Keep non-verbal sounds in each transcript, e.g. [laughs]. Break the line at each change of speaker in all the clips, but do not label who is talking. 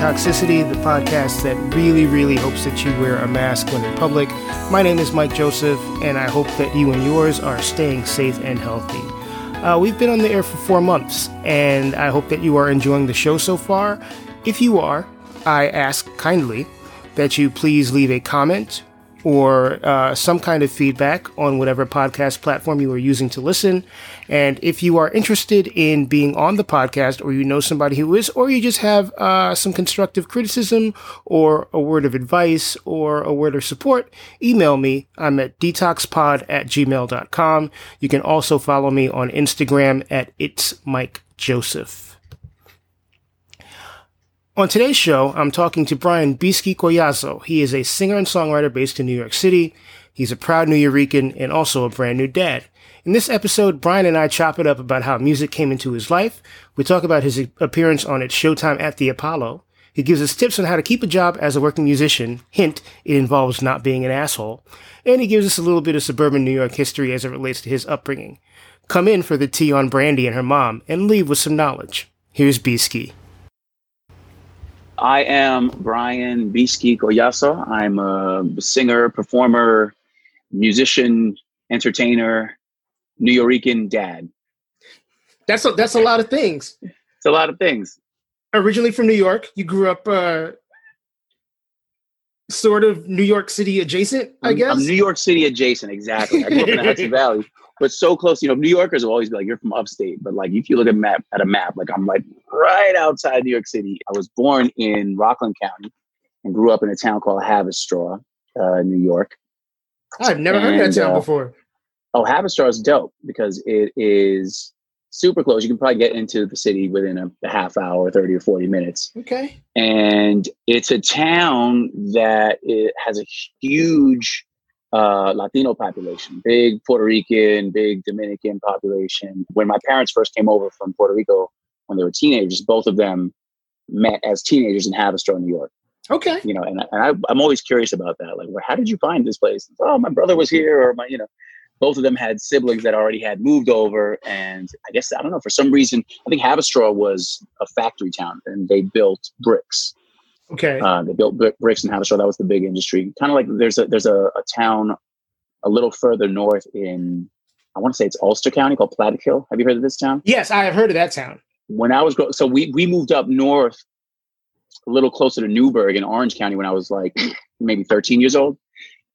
Hello, and welcome to Detoxicity, the podcast that really, really hopes that you wear a mask when in public. My name is Mike Joseph, and I hope that you and yours are staying safe and healthy. Uh, we've been on the air for four months, and I hope that you are enjoying the show so far. If you are, I ask kindly that you please leave a comment or uh, some kind of feedback on whatever podcast platform you are using to listen. And if you are interested in being on the podcast, or you know somebody who is, or you just have uh, some constructive criticism, or a word of advice, or a word of support, email me. I'm at detoxpod at gmail.com. You can also follow me on Instagram at It's Mike Joseph. On today's show, I'm talking to Brian Bisky Collazo. He is a singer and songwriter based in New York City. He's a proud Nuyorican and also a brand new dad. In this episode, Brian and I chop it up about how music came into his life. We talk about his appearance on It's Showtime at the Apollo. He gives us tips on how to keep a job as a working musician. Hint, it involves not being an asshole. And he gives us a little bit of suburban New York history as it relates to his upbringing. Come in for the tea on Brandy and her mom and leave with some knowledge. Here's Bisky.
I am Brian Bisky Collazo. I'm a singer, performer, musician, entertainer, Nuyorican dad.
That's a, that's a lot of things.
It's a lot of things.
Originally from New York, you grew up uh, sort of New York City adjacent, I guess.
I'm New York City adjacent, exactly. I grew up in the [laughs] Hudson Valley but so close. You know, New Yorkers will always be like, "You're from upstate," but like if you look at map at a map, like I'm like right outside New York City. I was born in Rockland County and grew up in a town called Haverstraw, uh, New York.
I've never and, heard that town uh, before.
Oh, Haverstraw is dope because it is super close. You can probably get into the city within a, a half hour, 30 or 40 minutes.
Okay.
And it's a town that it has a huge uh, Latino population, big Puerto Rican, big Dominican population. When my parents first came over from Puerto Rico when they were teenagers, both of them met as teenagers in Haverstraw, New York.
Okay.
You know, and, and I, am always curious about that. Like, well, how did you find this place? Oh, my brother was here, or my, you know, both of them had siblings that already had moved over. And I guess, I don't know, for some reason, I think Haverstraw was a factory town and they built bricks.
Okay.
Uh, they built bricks and Haverstraw. That was the big industry. Kind of like there's a there's a, a, town a little further north in I want to say it's Ulster County called Plattekill. Have you heard of this town?
Yes, I have heard of that town.
When I was growing, so we we moved up north a little closer to Newburgh in Orange County when I was like [clears throat] maybe 13 years old,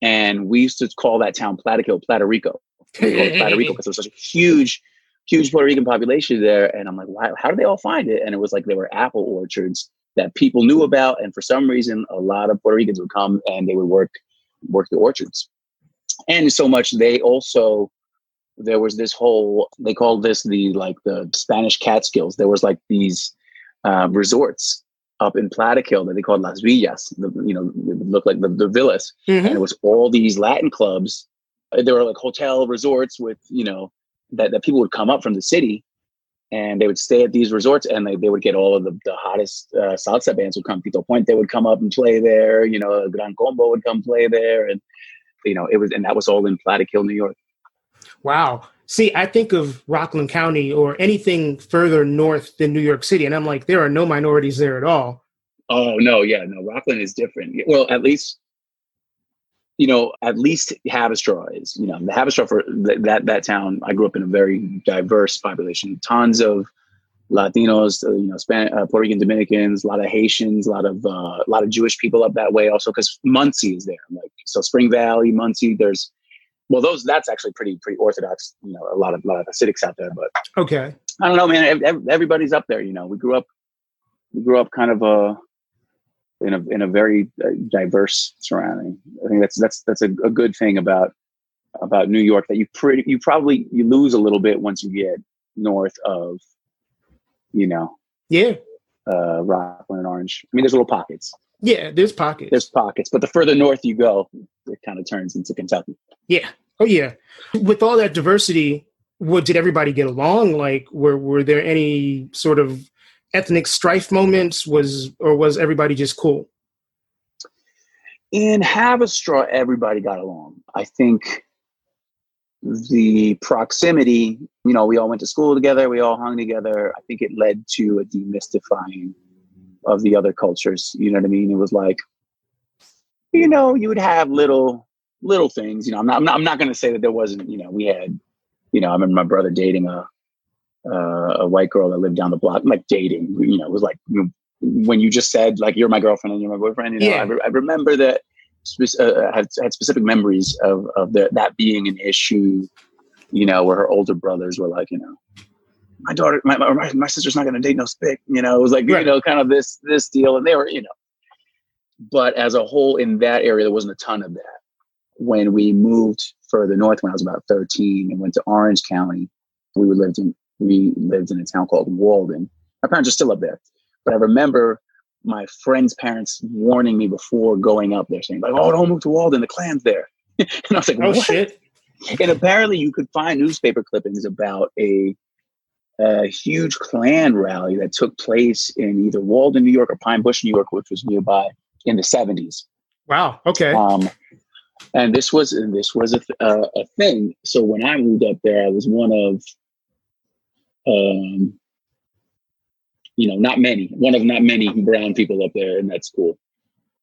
and we used to call that town Plattekill, Puerto Rico. Puerto Rico [laughs] because there was such a huge huge Puerto Rican population there. And I'm like, wow, how did they all find it? And it was like there were apple orchards that people knew about, and for some reason, a lot of Puerto Ricans would come and they would work work the orchards. And so much they also there was this whole they called this the like the Spanish Catskills. There was like these uh, resorts up in Plattekill that they called Las Villas. The, you know, it looked like the, the villas, mm-hmm. and it was all these Latin clubs. There were like hotel resorts with you know that that people would come up from the city and they would stay at these resorts and they, they would get all of the, the hottest uh, salsa bands would come. Tito Puente would come up and play there. You know, Gran Combo would come play there. And, you know, it was, and that was all in Plattekill, New York.
Wow. See, I think of Rockland County or anything further north than New York City. And I'm like, there are no minorities there at all.
Oh, no. Yeah. No, Rockland is different. Well, at least you know, at least Haverstraw is, you know, the Haverstraw for th- that that town. I grew up in a very diverse population, tons of Latinos, uh, you know, Spanish, uh, Puerto Rican, Dominicans, a lot of Haitians, a lot of uh, a lot of Jewish people up that way. Also, because Monsey is there, like so Spring Valley, Monsey. There's well, those that's actually pretty pretty orthodox. You know, a lot of a lot of Hasidics out there, but
okay.
I don't know, man. Everybody's up there. You know, we grew up we grew up kind of a uh, in a in a very uh, diverse surrounding. I think that's that's that's a, a, good thing about about New York that you pretty you probably you lose a little bit once you get north of, you know,
yeah,
uh, Rockland and Orange. I mean, there's little pockets.
Yeah, there's pockets.
There's pockets, but the further north you go, it kind of turns into Kentucky.
Yeah. Oh yeah. With all that diversity, what did everybody get along? Like, were were there any sort of ethnic strife moments? Was or was everybody just cool?
In Haverstraw, everybody got along. I think the proximity, you know, we all went to school together, we all hung together. I think it led to a demystifying of the other cultures. You know what I mean? It was like, you know, you would have little little things. You know, I'm not I'm not, I'm not going to say that there wasn't. You know, we had, you know, I remember my brother dating a uh, a white girl that lived down the block, like dating. You know, it was like you when you just said like you're my girlfriend and you're my boyfriend. You know, yeah. I, re- I remember that. Spe- uh, had, had specific memories of of the, that being an issue. You know, where her older brothers were like, you know, my daughter, my, my, my sister's not going to date no spick. You know, it was like, right. you know, kind of this, this deal. And they were, you know, but as a whole in that area, there wasn't a ton of that. When we moved further north, when I was about 13 and went to Orange County, we lived in, we lived in a town called Walden. My parents are still up there, but I remember my friend's parents warning me before going up there saying like, Oh, don't move to Walden. The Klan's there. [laughs] and I was like,
Oh what? shit.
And apparently you could find newspaper clippings about a a huge Klan rally that took place in either Walden, New York, or Pine Bush, New York, which was nearby in the seventies.
Wow. Okay.
Um, and this was and this was a, uh, a thing. So when I moved up there, I was one of, um, you know, not many, one of not many brown people up there in that school.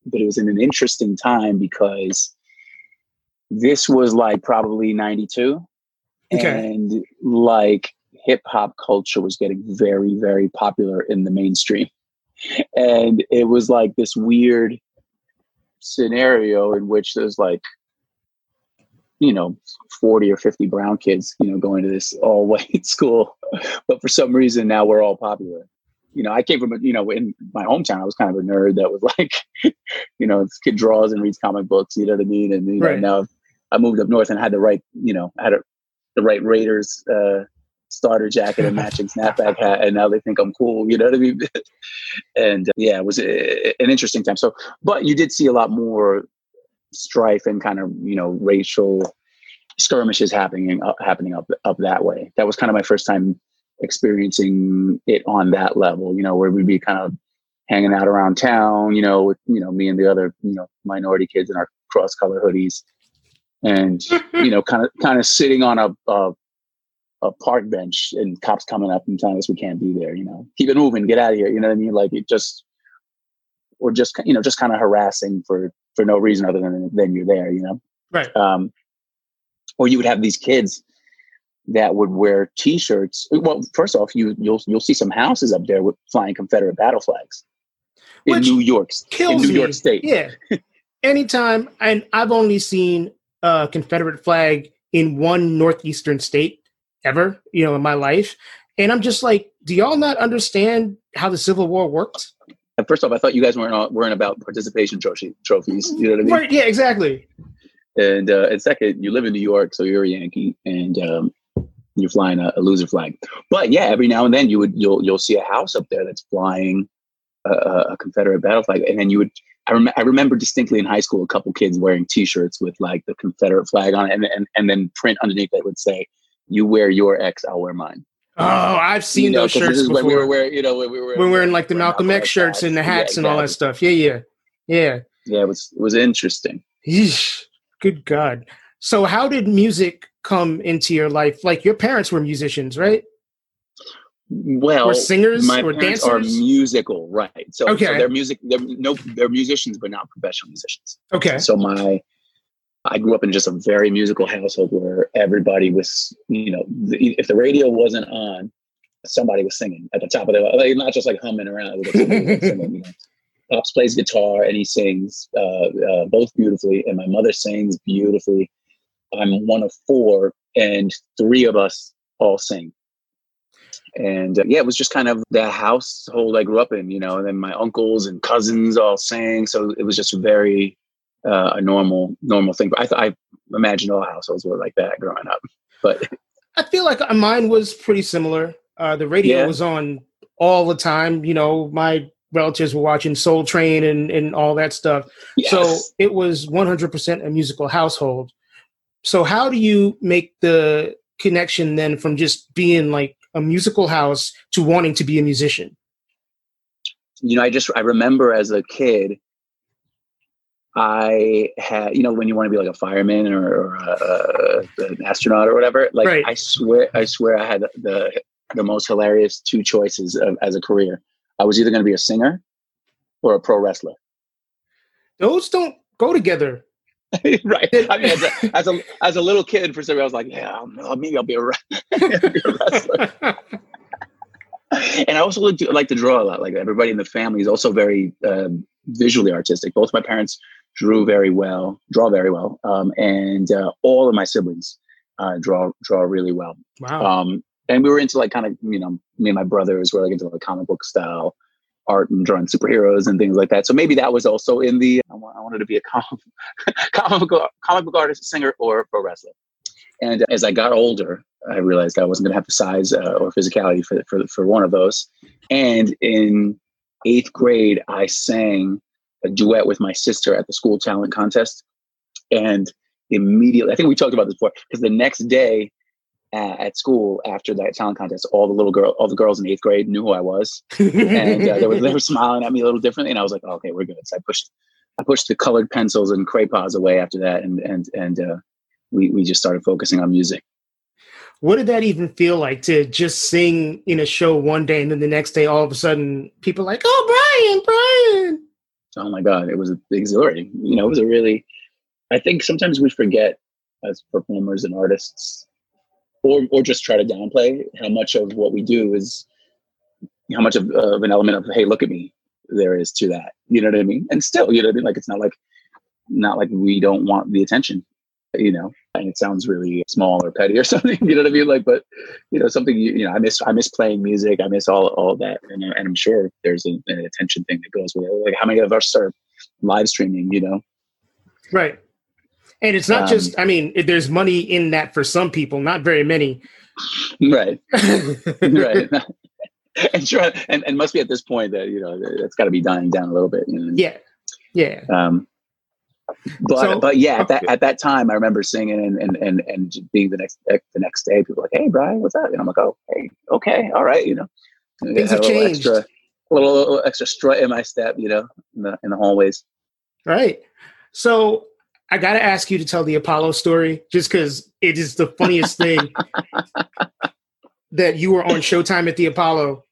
But it was in an interesting time because this was like probably ninety two, okay. and like hip hop culture was getting very, very popular in the mainstream. And it was like this weird scenario in which there's like, you know, 40 or 50 brown kids, you know, going to this all white [laughs] school. But for some reason now we're all popular. You know, I came from, you know, in my hometown, I was kind of a nerd that was [laughs] like, you know, this kid draws and reads comic books, you know what I mean? And, you know, right. now I moved up north and had the right, you know, had a, the right Raiders uh, starter jacket and matching [laughs] snapback hat, and now they think I'm cool. You know what I mean? and uh, yeah, it was a, an interesting time. So, but you did see a lot more strife and kind of you know racial skirmishes happening up, happening up up that way. That was kind of my first time experiencing it on that level. You know, where we'd be kind of hanging out around town. You know, with you know me and the other you know minority kids in our cross color hoodies and you know kind of kind of sitting on a, a, a park bench and cops coming up and telling us we can't be there, you know, keep it moving, get out of here. You know what I mean? Like it just, or just, you know, just kind of harassing for, for no reason other than, than you're there, you know?
Right.
Um, or you would have these kids that would wear t-shirts. Well, first off, you, you'll, you'll see some houses up there with flying Confederate battle flags in Which New York, in New York state.
Yeah. [laughs] Anytime. And I've only seen a Confederate flag in one Northeastern state ever, you know, in my life. And I'm just like, do y'all not understand how the Civil War worked?
First off, I thought you guys weren't all, weren't about participation trophy, trophies. You know what I mean?
Right? Yeah, exactly.
And uh, and second, you live in New York, so you're a Yankee, and um, you're flying a, a, loser flag. But yeah, every now and then you would you'll you'll see a house up there that's flying a, a Confederate battle flag, and then you would. I, rem- I remember distinctly in high school a couple kids wearing T-shirts with like the Confederate flag on it, and and, and then print underneath that would say you wear your X, I'll wear mine.
Oh, I've seen you know, those shirts before.
we were wearing, you know, when we were,
we're wearing like the Malcolm X shirts hats. and the hats yeah, exactly. and all that stuff. Yeah, yeah, yeah.
Yeah, it was it was interesting.
Yeesh. Good God. So, how did music come into your life? Like your parents were musicians, right?
Well,
or singers
my
or
dancers are musical, right? So, okay. so they're music. They're no, they're musicians, but not professional musicians.
Okay.
So my I grew up in just a very musical household where everybody was, you know, if the radio wasn't on, somebody was singing at the top of the, like, not just like humming around. Singing, you know. Pops plays guitar and he sings uh, uh, both beautifully, and my mother sings beautifully. I'm one of four, and three of us all sing. And uh, yeah, it was just kind of the household I grew up in, you know, and then my uncles and cousins all sang. So it was just very uh, a normal normal thing. But I, th- I imagine all households were like that growing up. But
I feel like mine was pretty similar. Uh, the radio yeah. was on all the time. You know, my relatives were watching Soul Train and and all that stuff. Yes. So it was 100% a musical household. So how do you make the connection then from just being like a musical house to wanting to be a musician?
You know, I just I remember as a kid I had, you know, when you want to be like a fireman or, or a, a, an astronaut or whatever, like right. I swear, I swear I had the, the most hilarious two choices of, as a career. I was either going to be a singer or a pro wrestler?
Those don't go together. [laughs]
right. I mean, as a, [laughs] as a, as a little kid, for some reason, I was like, yeah, [laughs] maybe I'll be a, wrestler. and I also like to, like to draw a lot. Like everybody in the family is also very um, visually artistic. Both my parents drew very well, draw very well, um, and uh, all of my siblings uh, draw draw really well.
Wow.
Um, and we were into like kind of you know me and my brothers were like into like comic book style art and drawing superheroes and things like that. So maybe that was also in the I, wanted to be a comic, [laughs] comic, book, comic book artist, singer, or pro wrestler. And as I got older, I realized I wasn't going to have the size uh, or physicality for, for for one of those. And in eighth grade, I sang a duet with my sister at the school talent contest, and immediately, I think we talked about this before, because the next day at, at school after that talent contest, all the little girl, all the girls in eighth grade knew who I was, and uh, they were they were smiling at me a little differently, and I was like, oh, okay, we're good. So I pushed I pushed the colored pencils and crayons away after that, and and and uh, we we just started focusing on music.
What did that even feel like to just sing in a show one day, and then the next day, all of a sudden, people like, oh, Brian, Brian.
Oh my God, it was exhilarating. You know, it was a really. I think sometimes we forget as performers and artists or or just try to downplay how much of what we do is how much of, of an element of hey look at me there is to that you know what i mean and still you know I mean? like it's not like not like we don't want the attention you know and it sounds really small or petty or [laughs] something you know what i mean like but you know something you, you know i miss i miss playing music i miss all all that and, and i'm sure there's a, an attention thing that goes with it like how many of us are live streaming you know
right and it's not um, just, I mean, there's money in that for some people, not very many.
Right. [laughs] right. [laughs] and sure, and, and must be at this point that, you know, it's got to be dying down a little bit. You know?
Yeah. Yeah. Um,
but so, but yeah, at that at that time, I remember singing and and and, and being the next the next day, people were like, "Hey, Brian, what's up?" And I'm like, "Oh, hey, okay, all right," you know.
Things have changed.
Extra, a little, little extra strut in my step, you know, in the in the hallways.
Right. So I got to ask you to tell the Apollo story just because it is the funniest thing [laughs] that you were on Showtime at the Apollo.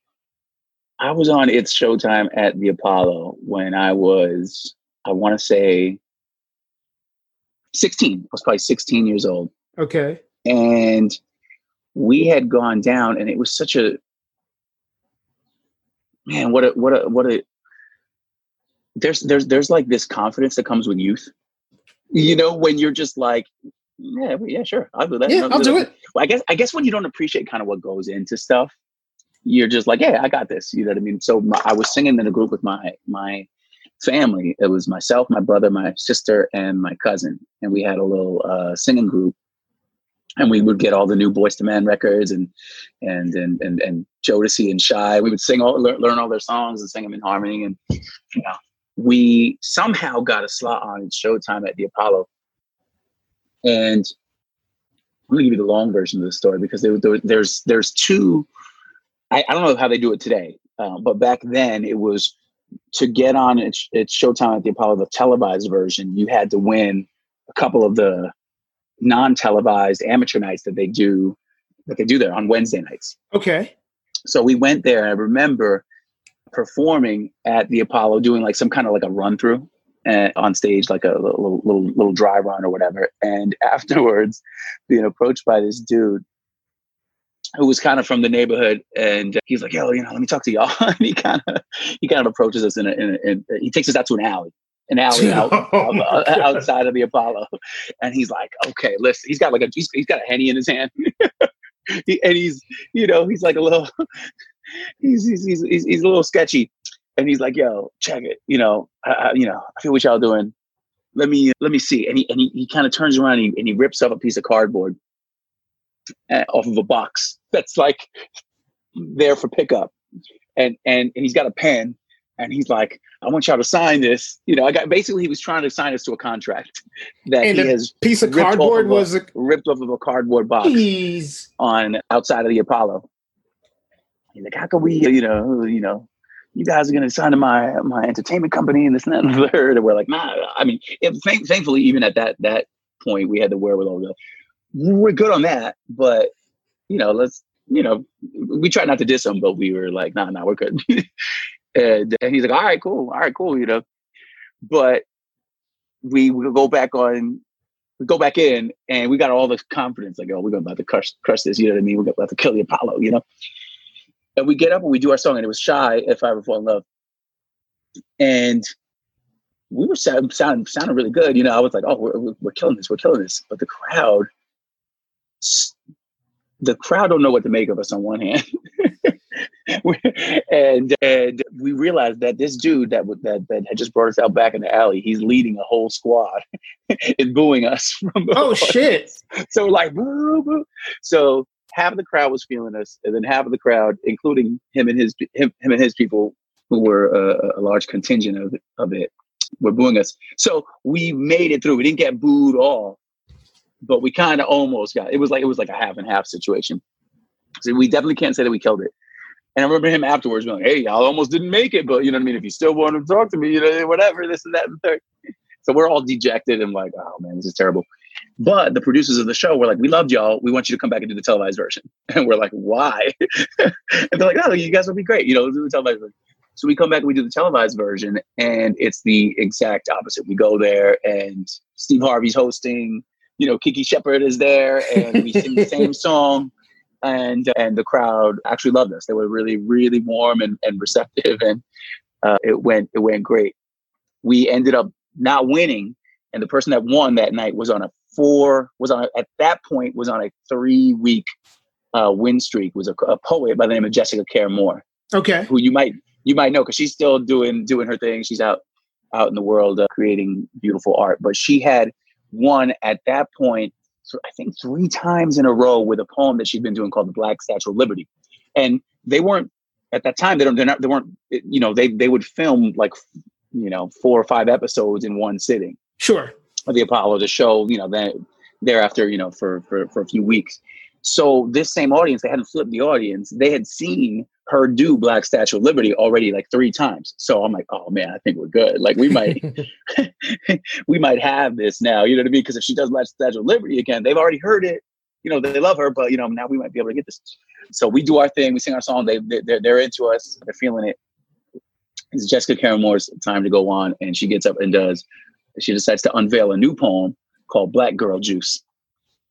I was on It's Showtime at the Apollo when I was, I want to say 16. I was probably 16 years old.
Okay.
And we had gone down and it was such a, man, what a, what a, what a, there's, there's, there's like this confidence that comes with youth you know, when you're just like, yeah, yeah, sure, I'll do that.
Yeah, I'll do it.
Well, I guess, I guess when you don't appreciate kind of what goes into stuff, you're just like, yeah, I got this. You know what I mean? So my, I was singing in a group with my my family. It was myself, my brother, my sister, and my cousin, and we had a little uh, singing group. And we would get all the new Boyz II Men records and and and and and Jodeci and Shai. We would sing all learn, learn all their songs and sing them in harmony. And you know, we somehow got a slot on Showtime at the Apollo. And I'm gonna give you the long version of the story because there, there, there's there's two. I, I, don't know how they do it today, uh, but back then it was to get on it's, it's Showtime at the Apollo, the televised version. You had to win a couple of the non-televised amateur nights that they do that they do there on Wednesday nights.
Okay.
So we went there. And I remember performing at the Apollo, doing like some kind of like a run through uh, on stage, like a little, little little dry run or whatever. And [laughs] afterwards, being approached by this dude who was kind of from the neighborhood, and he's like, "Yo, you know, let me talk to y'all." [laughs] and he kind of he kind of approaches us in, a, in, a, in a, he takes us out to an alley. An alley [laughs] out, oh, outside of the Apollo, and he's like, "Okay, listen." He's got like a he's, he's got a henny in his hand, [laughs] he, and he's you know he's like a little he's, he's, he's, he's, he's a little sketchy. And he's like, yo, check it. You know, I, I you know, I feel what y'all doing. Let me, let me see. And he, and he, he kind of turns around and he, and he rips up a piece of cardboard uh, off of a box that's like there for pickup. And, and, and he's got a pen and he's like, I want y'all to sign this. You know, I got basically he was trying to sign us to a contract that
and
he has
piece of cardboard
of
was
a, ripped off of a cardboard box
Jeez.
on outside of the Apollo. He's like, how can we, you know, you know, you guys are going to sign to my my entertainment company and this and that and the third. And we're like, nah. I mean, it, thankfully, even at that that point, we had the wherewithal. We're good on that, but you know, let's you know, we try not to diss them, but we were like, nah, nah, we're good. [laughs] And, and he's like, all right, cool. All right, cool. You know, but we we go back on, we go back in and we got all this confidence like, oh, we're about to crush, crush this. You know what I mean? We're about to kill the Apollo, you know? And we get up and we do our song and it was Shai, If I Ever Fall in Love. And we were sound, sound, sounding really good. You know, I was like, oh, we're, we're killing this, we're killing this. But the crowd, the crowd don't know what to make of us on one hand. [laughs] and and we realized that this dude that that that had just brought us out back in the alley, he's leading a whole squad, [laughs] and booing us [laughs] from
Oh shit!
So like, boo, boo. so half of the crowd was feeling us, and then half of the crowd, including him and his him, him and his people, who were uh, a, a large contingent of of it, were booing us. So we made it through. We didn't get booed all, but we kind of almost got. It was like it was like a half and half situation. So we definitely can't say that we killed it. And I remember him afterwards being like, "Hey, y'all almost didn't make it, but you know what I mean. If you still want to talk to me, you know, whatever, this and that and third. So we're all dejected and like, "Oh man, this is terrible." But the producers of the show were like, "We loved y'all. We want you to come back and do the televised version." [laughs] And we're like, "Why?" [laughs] and they're like, "Oh, you guys will be great. You know, do the televised version." So we come back and we do the televised version, and it's the exact opposite. We go there, and Steve Harvey's hosting. You know, Kiki Shepard is there, and we sing the same [laughs] song and and the crowd actually loved us. They were really really warm and, and receptive, and uh, it went it went great. We ended up not winning, and the person that won that night was on a four was on a, at that point was on a three week uh, win streak. Was a, a, poet by the name of Jessica Care Moore.
Okay,
who you might you might know because she's still doing doing her thing. She's out out in the world uh, creating beautiful art, but she had won at that point I think three times in a row with a poem that she'd been doing called the Black Statue of Liberty, and they weren't at that time. They don't. They're not. They weren't. You know, they they would film like you know four or five episodes in one sitting.
Sure.
Of the Apollo to show you know then thereafter you know for for for a few weeks. So this same audience, they hadn't flipped the audience. They had seen her do Black Statue of Liberty already like three times. So I'm like, oh man, I think we're good. Like we might, [laughs] [laughs] we might have this now. You know what I mean? Because if she does Black Statue of Liberty again, they've already heard it. You know, they love her, but you know, now we might be able to get this. So we do our thing. We sing our song. They they're, they're into us. They're feeling it. It's Jessica Care Moore's time to go on, and she gets up and does. She decides to unveil a new poem called Black Girl Juice,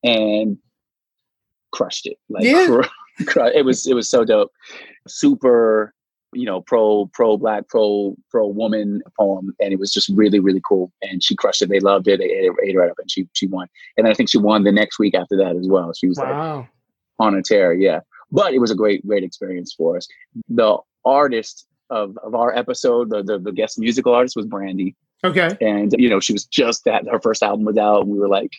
and crushed it. Like
yeah.
It was it was so dope. Super, you know, pro pro black pro pro woman poem, and it was just really really cool. And she crushed it. They loved it. They ate, ate right up, and she she won. And I think she won the next week after that as well. She was wow. like on a tear. Yeah, but it was a great great experience for us. The artist of of our episode, the the, the guest musical artist was Brandy.
Okay,
and you know she was just that her first album was out, and we were like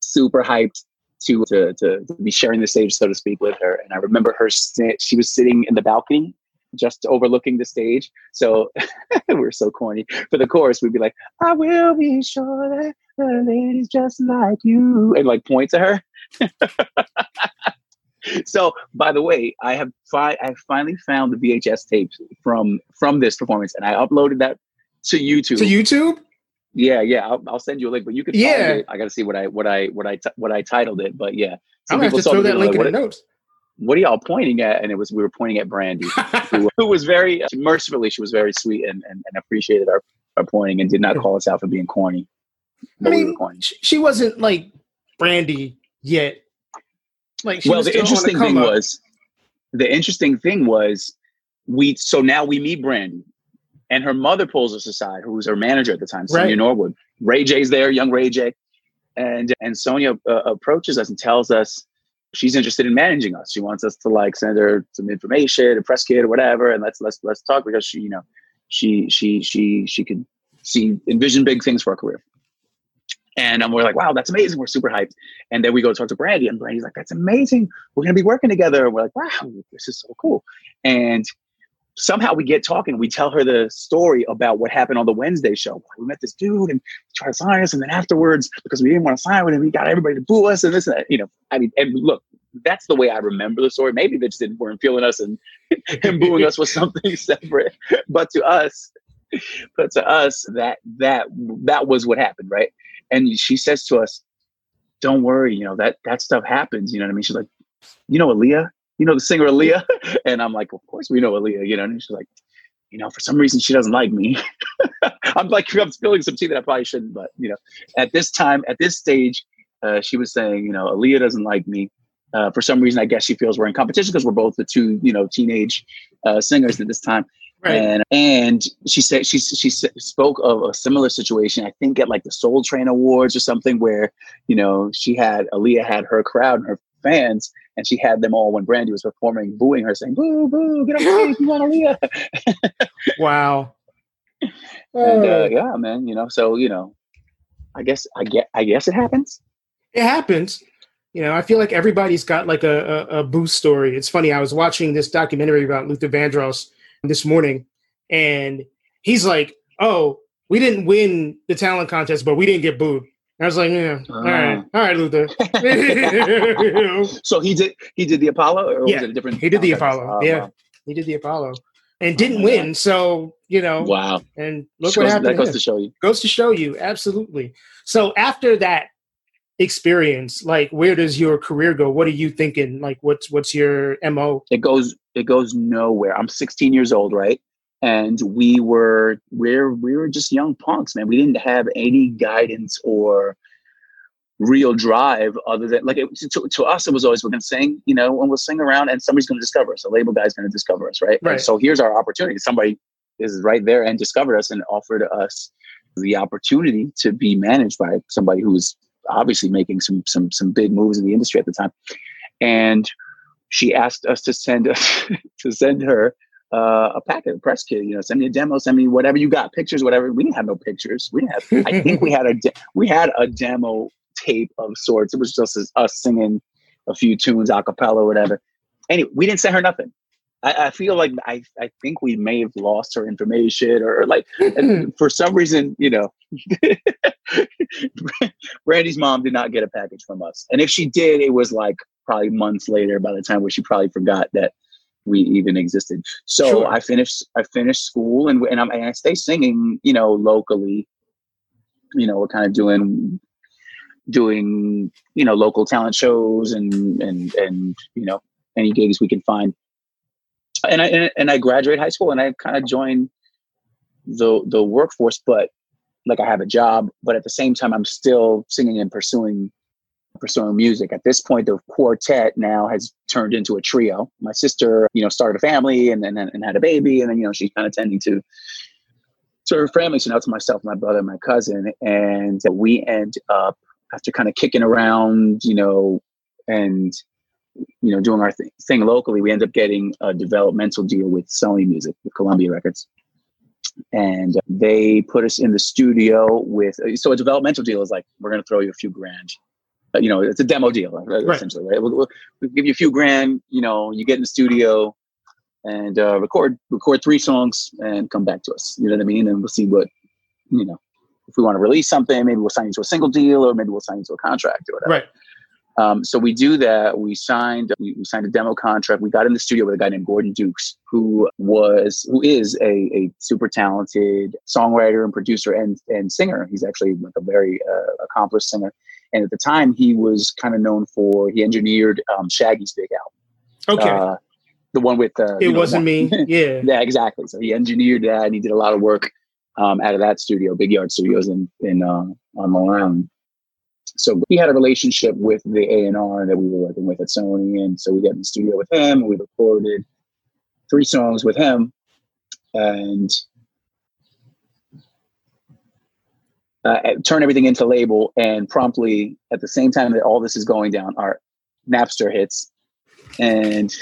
super hyped to, to, to, be sharing the stage, so to speak, with her. And I remember her, she was sitting in the balcony just overlooking the stage. So [laughs] we're so corny. For the chorus, we'd be like, I will be sure that the lady's just like you, and like point to her. [laughs] so by the way, I have fi- I finally found the VHS tapes from from this performance, and I uploaded that to YouTube.
To YouTube?
Yeah, yeah. I'll, I'll send you a link, but you can. Yeah. I got to see what I what I what I t- what I titled it, but yeah.
Some I'm people have to throw that link like, in the notes.
What are y'all pointing at? And it was we were pointing at Brandy, who, [laughs] who, was very uh, mercifully. She was very sweet and, and, and appreciated our, our pointing and did not call us out for being corny.
I mean, we corny. she wasn't like Brandy yet.
Like, well, the interesting thing up. was, the interesting thing was, we so now we meet Brandy and her mother pulls us aside, who was her manager at the time, Sonja right. Norwood. Ray J's there, young Ray J. And, and Sonja uh, approaches us and tells us she's interested in managing us. She wants us to like send her some information, a press kit or whatever, and let's let's let's talk because she, you know, she she she she could see envision big things for her career. And um, we're like, wow, that's amazing. We're super hyped. And then we go talk to Brandy, and Brandy's like, that's amazing. We're gonna be working together. And we're like, wow, this is so cool. And somehow we get talking. We tell her the story about what happened on the Wednesday show. We met this dude and he tried to sign us, and then afterwards, because we didn't want to sign with him, he got everybody to boo us and this and that. You know, I mean, and look, that's the way I remember the story. Maybe they just didn't weren't feeling us, and [laughs] him booing us was something [laughs] separate. But to us, but to us, that that that was what happened, right? And she says to us, "Don't worry, you know that that stuff happens." You know what I mean? She's like, "You know, Aaliyah." You know the singer Aaliyah? [laughs] And I'm like, of course we know Aaliyah, you know. And she's like, you know, for some reason she doesn't like me. [laughs] I'm like, I'm spilling some tea that I probably shouldn't, but you know, at this time, at this stage, uh, she was saying, you know, Aaliyah doesn't like me. Uh, for some reason, I guess she feels we're in competition because we're both the two, you know, teenage uh, singers at this time. Right. And and she said she she spoke of a similar situation. I think at like the Soul Train Awards or something, where you know she had Aaliyah had her crowd and her fans, and she had them all when Brandy was performing, booing her, saying "Boo, boo, get off stage, you want Aaliyah." [laughs]
wow.
and uh, yeah, man, you know, so you know, I guess I get I guess it happens.
It happens. You know, I feel like everybody's got like a, a, a boost story. It's funny. I was watching this documentary about Luther Vandross this morning, and he's like, "Oh, we didn't win the talent contest, but we didn't get booed." I was like, "Yeah, uh, all right, uh-huh. all right, Luther." [laughs]
so he did he did the Apollo, or
yeah,
was it a different?
He did the Apollo. Oh, yeah, wow. he did the Apollo, and didn't oh, win. God. So you know,
wow.
And look what happened.
That goes to show you.
Goes to show you, absolutely. So after that experience, like where does your career go? What are you thinking? Like, what's what's your mo?
It goes it goes nowhere. I'm 16 years old, right? And we were we're we were just young punks, man. We didn't have any guidance or real drive other than like it, to, to us it was always we're gonna sing you know and we'll sing around and somebody's gonna discover us a label guy's gonna discover us right, right. And so here's our opportunity somebody is right there and discovered us and offered us the opportunity to be managed by somebody who's obviously making some some some big moves in the industry at the time and she asked us to send us [laughs] to send her uh, a packet, a press kit. You know, send me a demo, send me whatever you got, pictures, whatever. We didn't have no pictures. We didn't have. I think we had a de- [laughs] we had a demo tape of sorts. It was just us singing a few tunes, a cappella, whatever. Anyway, we didn't send her nothing. I, I, feel like I, I think we may have lost her information or like for some reason, you know, [laughs] Brandy's mom did not get a package from us. And if she did, it was like probably months later by the time where she probably forgot that we even existed. So sure. I finished I finished school and and, and i stay singing, you know, locally. You know, we're kind of doing doing you know local talent shows and and and you know any gigs we can find. And I and I graduate high school and I kind of join the the workforce, but like I have a job, but at the same time I'm still singing and pursuing pursuing music. At this point, the quartet now has turned into a trio. My sister, you know, started a family and then and, and had a baby, and then you know she's kind of tending to to her family. So now it's myself, my brother, my cousin, and we end up after kind of kicking around, you know, and you know doing our th- thing locally. We end up getting a developmental deal with Sony Music, with Columbia Records. And they put us in the studio with so a developmental deal is like we're going to throw you a few grand you know, it's a demo deal right, essentially, right? We'll, we'll, we'll, give you a few grand, you know, you get in the studio and uh, record record three songs and come back to us. You know what I mean? And we'll see what, you know, if we want to release something, maybe we'll sign you to a single deal or maybe we'll sign you to a contract or whatever.
Right.
Um, so we do that. We signed we, we, signed a demo contract. We got in the studio with a guy named Gordon Dukes, who was who is a, a super talented songwriter and producer and and singer. He's actually like a very uh, accomplished singer. And at the time, he was kind of known for he engineered um, Shaggy's big
album. Okay. Uh,
the one with uh,
it wasn't me. [laughs] Yeah.
yeah, exactly. So he engineered that, and he did a lot of work um, out of that studio, Big Yard Studios in in uh, on Long Island. So we had a relationship with the A and R that we were working with at Sony, and so we got in the studio with him. And we recorded three songs with him, and uh, turn everything into label and promptly at the same time that all this is going down our napster hits and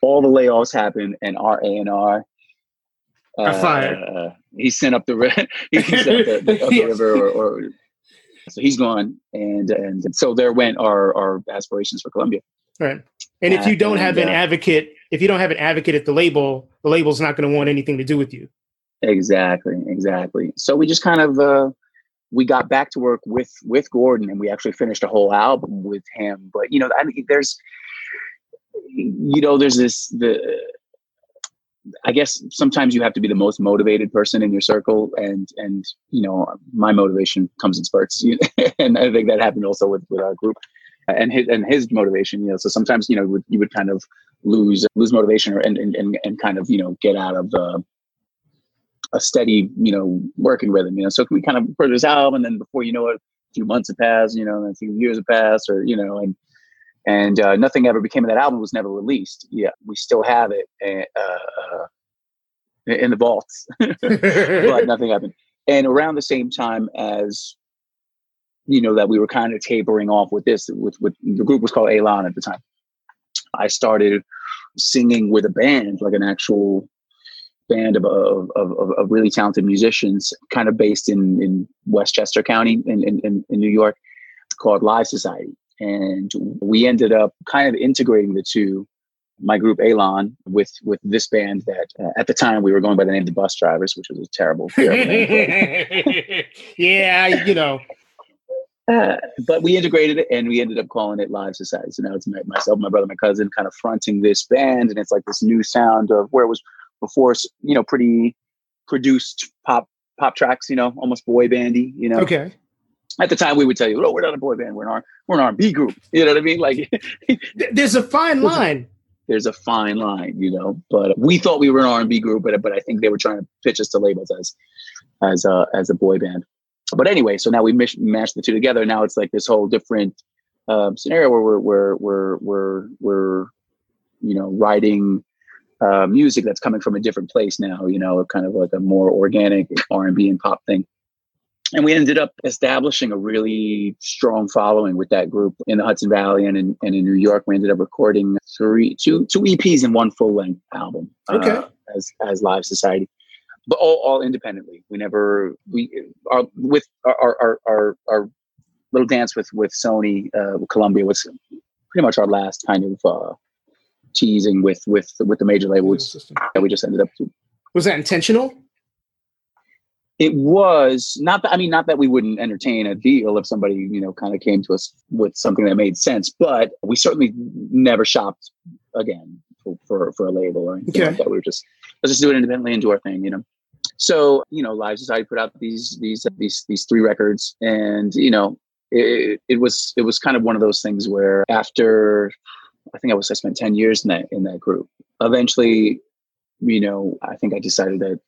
all the layoffs happen and our a&r
uh, uh,
he sent up the, [laughs] he sent up the, up the [laughs] river or, or, so he's gone and and so there went our our aspirations for columbia.
Right. And if you don't have an uh, advocate if you don't have an advocate at the label the label's not going to want anything to do with you
Exactly, exactly. So we just kind of uh, we got back to work with with Gordon, and we actually finished a whole album with him. But you know, I mean, there's you know, there's this the. I guess sometimes you have to be the most motivated person in your circle, and and you know my motivation comes in spurts, [laughs] and I think that happened also with with our group, and his and his motivation. You know, so sometimes you know you would, you would kind of lose lose motivation or and, and and kind of you know get out of the a steady, you know, working rhythm. You know, so we kind of put this album, and then before you know it, a few months have passed. You know, and a few years have passed, or you know, and and uh, nothing ever became of that album. Was never released. Yeah, we still have it uh, uh, in the vaults, [laughs] but nothing happened. And around the same time as you know that we were kind of tapering off with this, with with the group was called Elan at the time. I started singing with a band, like an actual band of, of, of, of really talented musicians, kind of based in, in Westchester County in, in, in New York, called Live Society. And we ended up kind of integrating the two, my group Elan, with with this band that uh, at the time we were going by the name of the Bus Drivers, which was a terrible, [laughs] terrible
name. yeah, you know.
Uh, but we integrated it and we ended up calling it Live Society. So now it's my, myself, my brother, my cousin kind of fronting this band. And it's like this new sound of where it was before, you know, pretty produced pop pop tracks, you know, almost boy bandy, you know.
Okay
at the time we would tell you, "Oh, we're not a boy band. We're an R, we're an R&B group." [laughs] You know what I mean? Like,
there's a fine line.
There's a fine line, you know. But we thought we were an R&B group, but but I think they were trying to pitch us to labels as as a as a boy band. But anyway, so now we mash, mashed the two together. Now it's like this whole different um, scenario where we're we're we're we're we're you know writing uh, music that's coming from a different place now. You know, kind of like a more organic R&B and pop thing and we ended up establishing a really strong following with that group in the Hudson Valley and in, and in New York. We ended up recording three, two, two EPs and one full length album
okay. uh,
as, as Live Society, but all, all independently. We never, we are with our, our, our, our little dance with, with Sony, uh, with Columbia was pretty much our last kind of, uh, teasing with, with, with the major labels that we just ended up to.
Was that intentional?
it was not that i mean not that we wouldn't entertain a deal if somebody you know kind of came to us with something that made sense but we certainly never shopped again for for, for a label or anything okay. like that we were just let's just do it independently and do our thing you know so you know live society put out these these these these three records and you know it, it was it was kind of one of those things where after i think i was i spent 10 years in that in that group. Eventually you know i think i decided that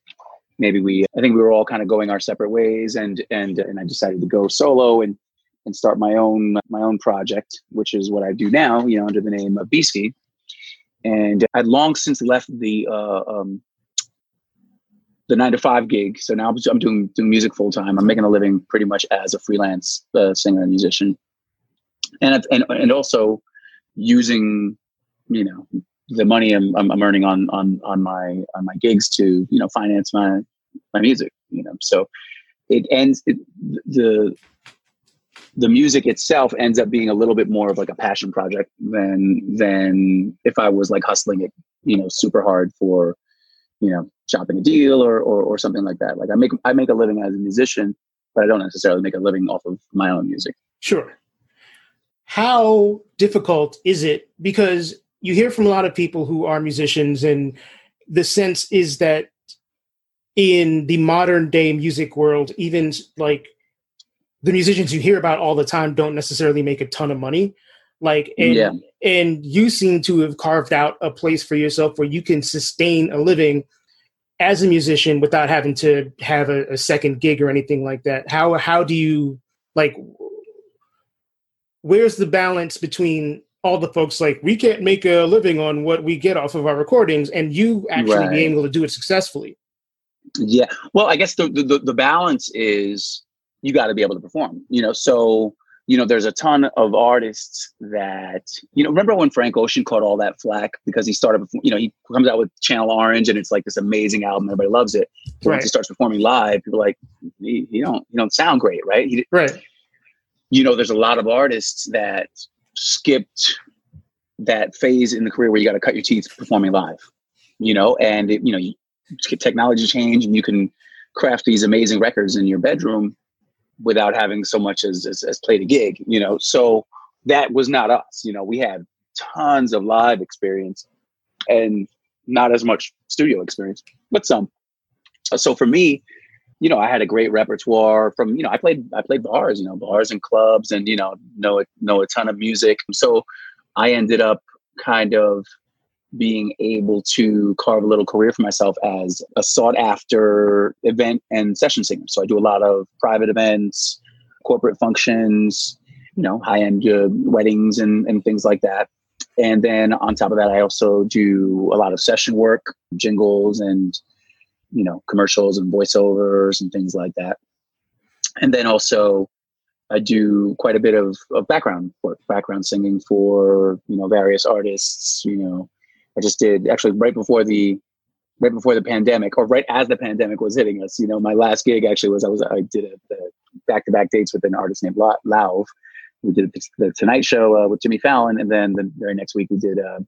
maybe we i think we were all kind of going our separate ways and and and i decided to go solo and and start my own my own project which is what i do now you know under the name of beastie. And i'd long since left the uh, um, the nine to five gig. So now i'm doing doing music full time i'm making a living pretty much as a freelance uh, singer and musician. And and and also using you know the money I'm, I'm, earning on on on my on my gigs to you know finance my my music you know. So it ends it, the the music itself ends up being a little bit more of like a passion project than than if I was like hustling it you know super hard for you know shopping a deal or, or or something like that. Like I make I make a living as a musician but I don't necessarily make a living off of my own music.
Sure how difficult is it because you hear from a lot of people who are musicians, and the sense is that in the modern day music world, even like the musicians you hear about all the time don't necessarily make a ton of money. Like, and, yeah. and you seem to have carved out a place for yourself where you can sustain a living as a musician without having to have a, a second gig or anything like that. How, how do you like, where's the balance between all the folks like we can't make a living on what we get off of our recordings and you actually right. being able to do it successfully?
Yeah. Well i guess the the, the balance is you got to be able to perform you know? So you know there's a ton of artists that you know remember when frank ocean caught all that flack because he started you know he comes out with channel orange and it's like this amazing album everybody loves it. Right. once he starts performing live people are like you don't you don't sound great right? He,
right
you know there's a lot of artists that skipped that phase in the career where you got to cut your teeth performing live, you know, and it, you know, you, technology change and you can craft these amazing records in your bedroom without having so much as, as, as played a gig, you know? So that was not us, you know, we had tons of live experience and not as much studio experience, but some. So for me, you know, I had a great repertoire from, you know, I played, I played bars, you know, bars and clubs and, you know, know, know a ton of music. So I ended up kind of being able to carve a little career for myself as a sought after event and session singer. So I do a lot of private events, corporate functions, you know, high end uh, weddings and, and things like that. And then on top of that, I also do a lot of session work, jingles and, you know, commercials and voiceovers and things like that. And then also I do quite a bit of, of background work, background singing for, you know, various artists, you know, I just did actually right before the right before the pandemic or right as the pandemic was hitting us. You know, my last gig actually was I was I did a back to back dates with an artist named Lauv. We did the Tonight Show uh, with Jimmy Fallon, and then the very next week we did uh,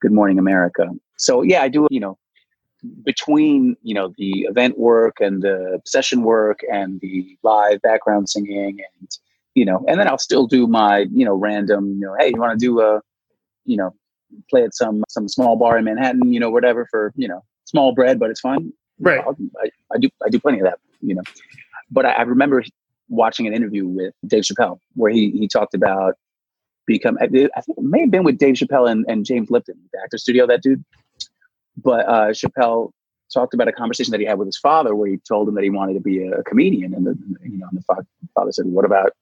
Good Morning America. So yeah, I do you know between you know the event work and the session work and the live background singing and you know and then I'll still do my you know random you know hey you want to do a you know play at some some small bar in Manhattan, you know, whatever for you know small bread, but it's fun.
Right.
I, I do I do plenty of that, you know. But I, I, remember watching an interview with Dave Chappelle where he he talked about become. I think it may have been with Dave Chappelle and, and James Lipton, the actor studio, that dude. But uh, Chappelle talked about a conversation that he had with his father where he told him that he wanted to be a comedian, and the you know and the father said, "What about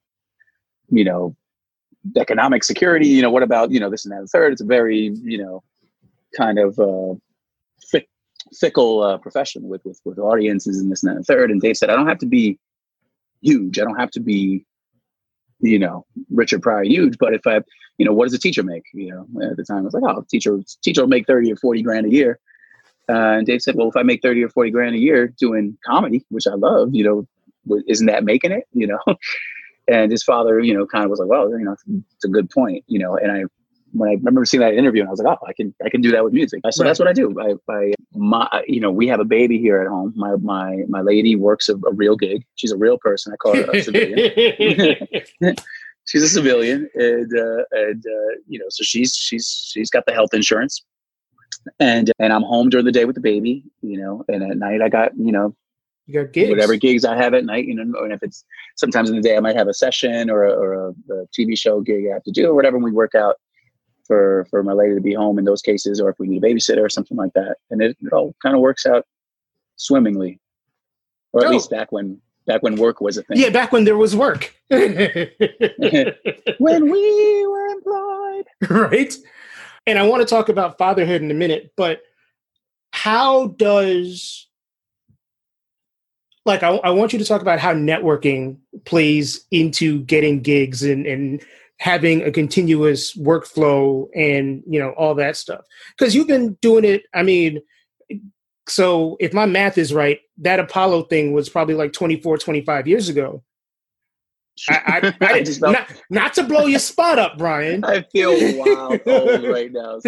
you know economic security. You know, what about you know this and that and third? It's a very you know kind of uh, fick, fickle uh, profession with, with with audiences and this and that and third. And Dave said, I don't have to be huge. I don't have to be you know Richard Pryor huge. But if I you know what does a teacher make? You know, at the time I was like, oh, teacher teacher will make thirty or forty grand a year. Uh, and Dave said, well, if I make thirty or forty grand a year doing comedy, which I love, you know, isn't that making it? You know. [laughs] and his father, you know, kind of was like, well, you know, it's a good point, you know, and I, when I remember seeing that interview and I was like, oh, I can, I can do that with music. So right. that's what I do. I, I, my, you know, we have a baby here at home. My, my, my lady works a, a real gig. She's a real person. I call her a civilian. [laughs] [laughs] she's a civilian and, uh, and, uh, you know, so she's, she's, she's got the health insurance and, and I'm home during the day with the baby, you know, and at night I got, you know,
you got gigs.
Whatever gigs I have at night, you know, and if it's sometimes in the day I might have a session or a, or a, a TV show gig I have to do or whatever. And we work out for for my lady to be home in those cases, or if we need a babysitter or something like that, and it, it all kind of works out swimmingly, or at oh. least back when back when work was a thing.
Yeah, back when there was work. [laughs] when
we were employed, [laughs]
right? And I want to talk about fatherhood in a minute, but how does like I, I want you to talk about how networking plays into getting gigs and and having a continuous workflow and you know all that stuff. Because you've been doing it i mean so if my math is right that apollo thing was probably like 24 25 years ago. I, I, [laughs] I just not, not, to blow your spot up brian.
I feel wild old right now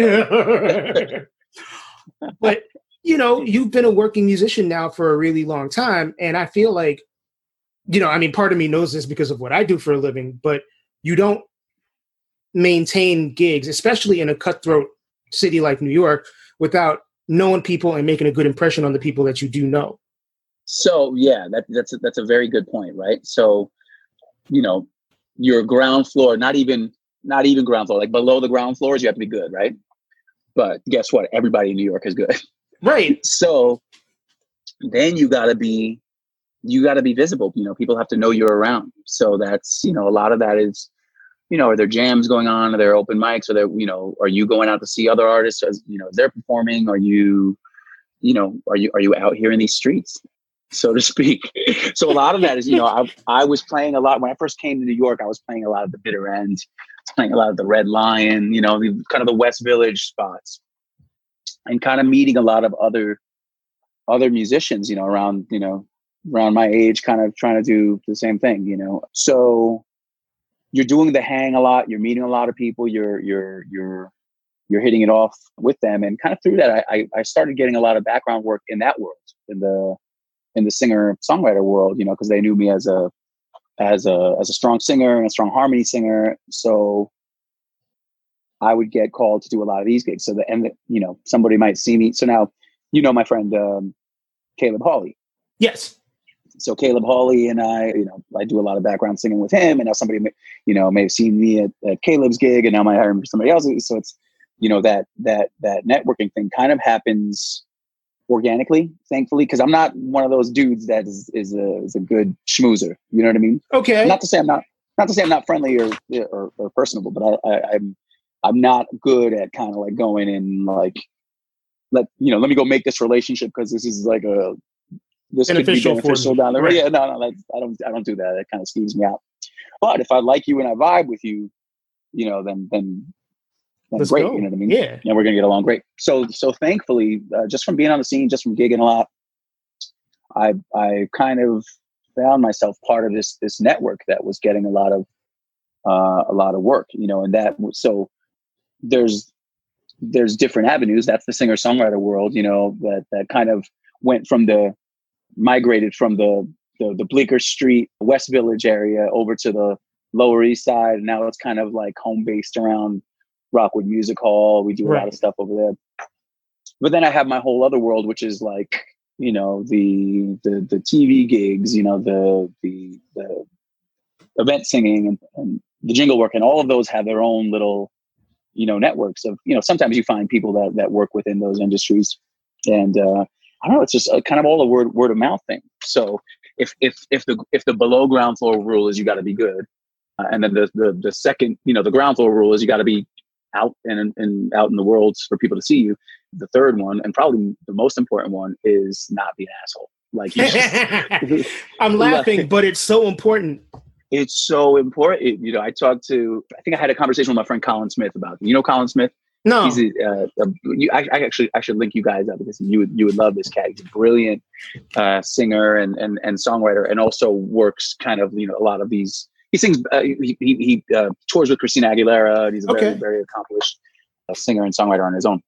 [laughs]
but you know, you've been a working musician now for a really long time. And I feel like, you know, I mean, part of me knows this because of what I do for a living, but you don't maintain gigs, especially in a cutthroat city like New York, without knowing people and making a good impression on the people that you do know.
So yeah, that, that's a, that's a very good point, right? So, you know, your ground floor, not even not even ground floor, like below the ground floors, you have to be good, right? But guess what? Everybody in New York is good.
Right. [laughs]
So then you got to be you got to be visible. You know, people have to know you're around. So that's you know a lot of that is you know are there jams going on? Are there open mics? Are there you know are you going out to see other artists as you know they're performing? Are you you know are you are you out here in these streets? so to speak. [laughs] so a lot of that is, you know, I, I was playing a lot when I first came to New York. I was playing a lot of the bitter end, playing a lot of the Red Lion, you know, the, kind of the West Village spots and kind of meeting a lot of other other musicians, you know, around, you know, around my age, kind of trying to do the same thing, you know. So you're doing the hang a lot, you're meeting a lot of people, you're you're you're you're hitting it off with them. And kind of through that I I started getting a lot of background work in that world, in the in the singer songwriter world, you know, because they knew me as a as a as a strong singer and a strong harmony singer. So I would get called to do a lot of these gigs. So the and the, you know somebody might see me. So now you know my friend um, Caleb Hawley.
Yes.
So Caleb Hawley and I, you know, I do a lot of background singing with him, and now somebody, may, you know, may have seen me at, at Caleb's gig, and now might hire him for somebody else. So it's you know that that that networking thing kind of happens organically, thankfully, because I'm not one of those dudes that is is a is a good schmoozer. You know what I mean?
Okay.
Not to say I'm not not to say I'm not friendly or or, or personable, but I, I I'm I'm not good at kind of like going and like let you know let me go make this relationship because this is like a this could be beneficial down the road. Yeah, no, no, that's, I don't I don't do that. That kind of skeeves me out. But if I like you and I vibe with you, you know, then then that's great. Go. You know what I mean?
Yeah.
And we're gonna get along great. So so thankfully, uh, just from being on the scene, just from gigging a lot, I I kind of found myself part of this this network that was getting a lot of uh, a lot of work. You know, and that so there's there's different avenues. That's the singer songwriter world. You know that that kind of went from the migrated from the the, the Bleecker Street West Village area over to the Lower East Side. And now it's kind of like home based around Rockwood Music Hall. We do a right. lot of stuff over there. But then I have my whole other world, which is like, you know, the the the TV gigs, you know, the the the event singing and, and the jingle work, and all of those have their own little, you know, networks of, you know, sometimes you find people that that work within those industries. And uh I don't know, it's just a, kind of all a word word of mouth thing. So if if if the if the below ground floor rule is you got to be good, uh, and then the, the the second you know the ground floor rule is you got to be out and, and out in the world for people to see you. The third one, and probably the most important one, is not be an asshole. Like
just, [laughs] I'm [laughs] laughing, but it's so important.
It's so important. You know, I talked to. I think I had a conversation with my friend Colin Smith about. You know, Colin Smith.
No,
he's a, uh, a you, I, I, actually I should link you guys up because you would you would love this cat. He's a brilliant uh, singer and, and and songwriter, and also works kind of you know a lot of these he sings. Uh, he he, he uh, tours with Christina Aguilera. And he's a okay. very very accomplished uh, singer and songwriter on his own.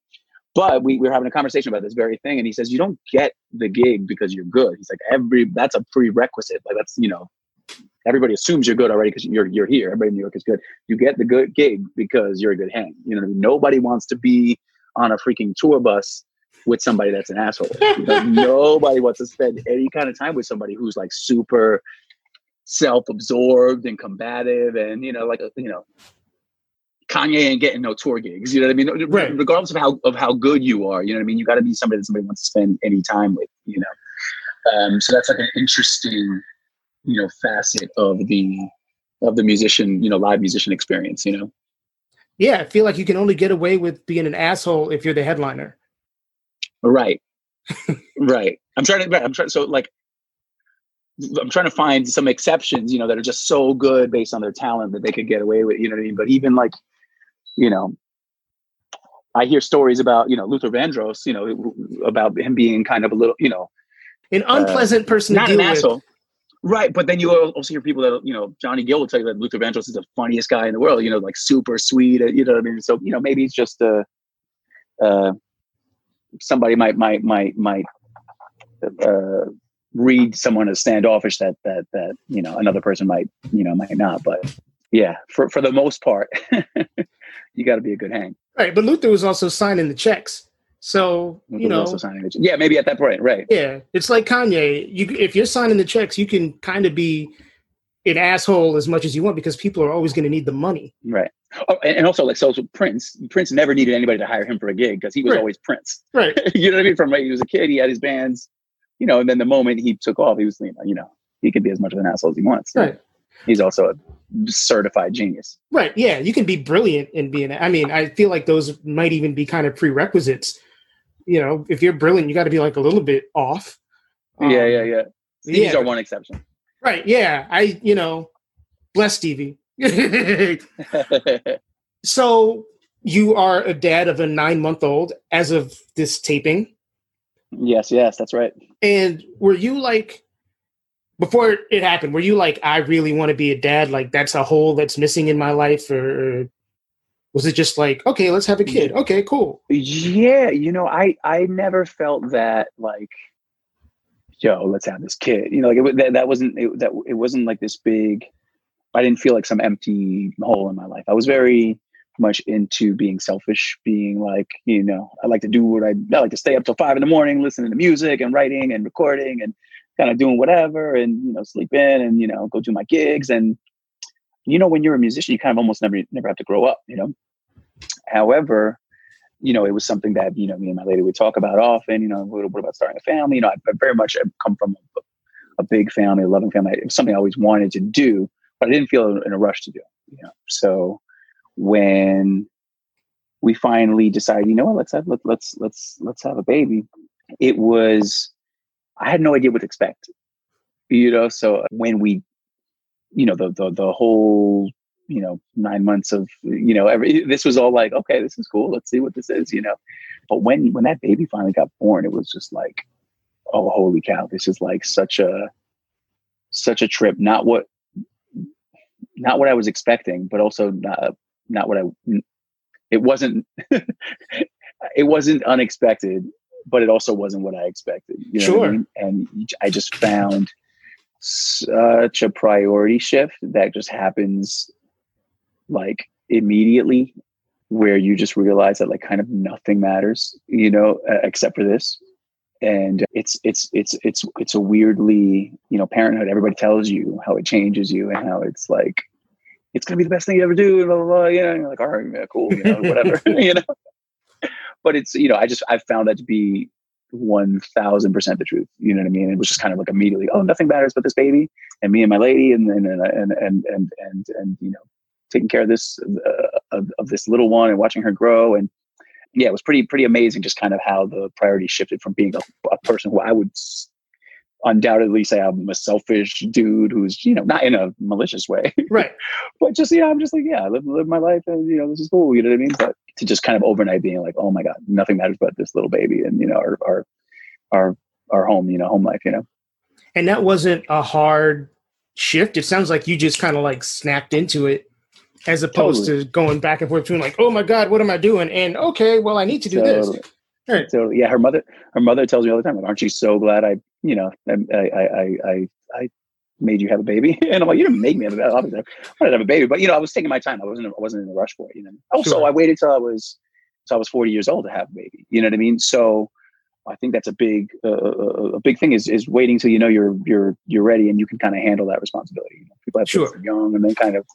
But we, we were having a conversation about this very thing, and he says you don't get the gig because you're good. He's like every that's a prerequisite. Like that's you know everybody assumes you're good already because you're you're here. Everybody in New York is good. You get the good gig because you're a good hang. You know, I mean? nobody wants to be on a freaking tour bus with somebody that's an asshole. [laughs] nobody wants to spend any kind of time with somebody who's like super self-absorbed and combative and you know like you know Kanye ain't getting no tour gigs. You know what I mean? Right. Regardless of how of how good you are, you know what I mean. You got to be somebody that somebody wants to spend any time with. You know, um, so that's like an interesting, you know, facet of the of the musician, you know, live musician experience. You know.
Yeah, I feel like you can only get away with being an asshole if you're the headliner.
Right. right. I'm trying to. I'm trying. So like, I'm trying to find some exceptions, you know, that are just so good based on their talent that they could get away with, you know what I mean? But even like, you know, I hear stories about, you know, Luther Vandross, you know, about him being kind of a little, you know,
an unpleasant uh, person not an asshole.
Right, but then you also hear people that you know Johnny Gill will tell you that Luther Vandross is the funniest guy in the world. You know, like super sweet. You know what I mean? So you know maybe it's just uh, uh somebody might might might might uh, read someone as standoffish that that that you know another person might you know might not but yeah for for the most part [laughs] you got to be a good hang
right but luther was also signing the checks so you know
yeah maybe at that point right
yeah it's like kanye you if you're signing the checks you can kind of be an asshole as much as you want because people are always going to need the money
right oh, and, and also like so, so prince prince never needed anybody to hire him for a gig because he was
right.
always prince
right [laughs]
you know what i mean from right he was a kid he had his bands you know, and then the moment he took off, he was, you know, you know, he could be as much of an asshole as he wants.
Right.
He's also a certified genius.
Right. Yeah. You can be brilliant in being, I mean, I feel like those might even be kind of prerequisites. You know, if you're brilliant, you got to be like a little bit off.
Um, yeah. Yeah. Yeah. Stevie's yeah, are one exception.
Right. Yeah. I, you know, bless Stevie. [laughs] so you are a dad of a nine month old as of this taping.
Yes, yes, that's right.
And were you like before it happened, were you like, I really want to be a dad? Like that's a hole that's missing in my life, or was it just like, okay, let's have a kid? Okay, cool.
Yeah, you know, I I never felt that like, yo, let's have this kid. You know, like it, that, that wasn't it, that it wasn't like this big. I didn't feel like some empty hole in my life. I was very much into being selfish, being like, you know, I like to do what I, I like to stay up till five in the morning, listening to music and writing and recording and kind of doing whatever and, you know, sleep in and, you know, go do my gigs. And, you know, when you're a musician, you kind of almost never, never have to grow up, you know? However, you know, it was something that, you know, me and my lady would talk about often, you know, what, what about starting a family? You know, I, I very much I come from a, a, big family, a loving family. It was something I always wanted to do, but I didn't feel in a rush to do, it, you know. So when we finally decided, you know what, let's have, let, let's, let's, let's have a baby. It was, I had no idea what to expect, you know? So when we, you know, the, the, the whole you know nine months of you know every this was all like okay this is cool. Let's see what this is you know? But when when that baby finally got born it was just like oh holy cow this is like such a such a trip. Not what not what i was expecting but also not not what i it wasn't [laughs] it wasn't unexpected but it also wasn't what i expected you know
sure
I mean? and i just found such a priority shift that just happens like immediately where you just realize that like kind of nothing matters you know uh, except for this. And it's it's it's it's it's a weirdly you know parenthood. Everybody tells you how it changes you and how it's like it's gonna be the best thing you ever do blah blah blah you know and you're like all right yeah, cool you know whatever [laughs] you know? But it's you know i just i found that to be 1000% the truth you know what i mean? It was just kind of like immediately oh nothing matters but this baby and me and my lady and and and and and and, and, and you know taking care of this uh, of, of, this little one and watching her grow. And yeah it was pretty pretty amazing just kind of how the priority shifted from being a, a person who i would undoubtedly say i'm a selfish dude who's you know not in a malicious way [laughs]
right
but just yeah i'm just like yeah I live, live my life and you know this is cool you know what i mean but to just kind of overnight being like oh my god nothing matters but this little baby and you know our our our, our home you know home life you know
and that wasn't a hard shift it sounds like you just kind of like snapped into it as opposed totally. to going back and forth between like, oh my god, what am I doing? And okay, well, I need to do totally. this.
Right. So yeah, her mother, her mother tells me all the time, like, aren't you so glad I, you know, um, I, I, I, I, made you have a baby? [laughs] And I'm like, you didn't make me have a baby. I wanted to have a baby, but you know, I was taking my time. I wasn't, I wasn't in a rush for it. You know. Oh, also, sure. I waited till I was, till I was 40 years old to have a baby. You know what I mean? So. I think that's a big uh, uh, uh, uh a big thing is is waiting till you know you're you're you're ready and you can kind of handle that responsibility. You know, people have sure. kids young and then kind of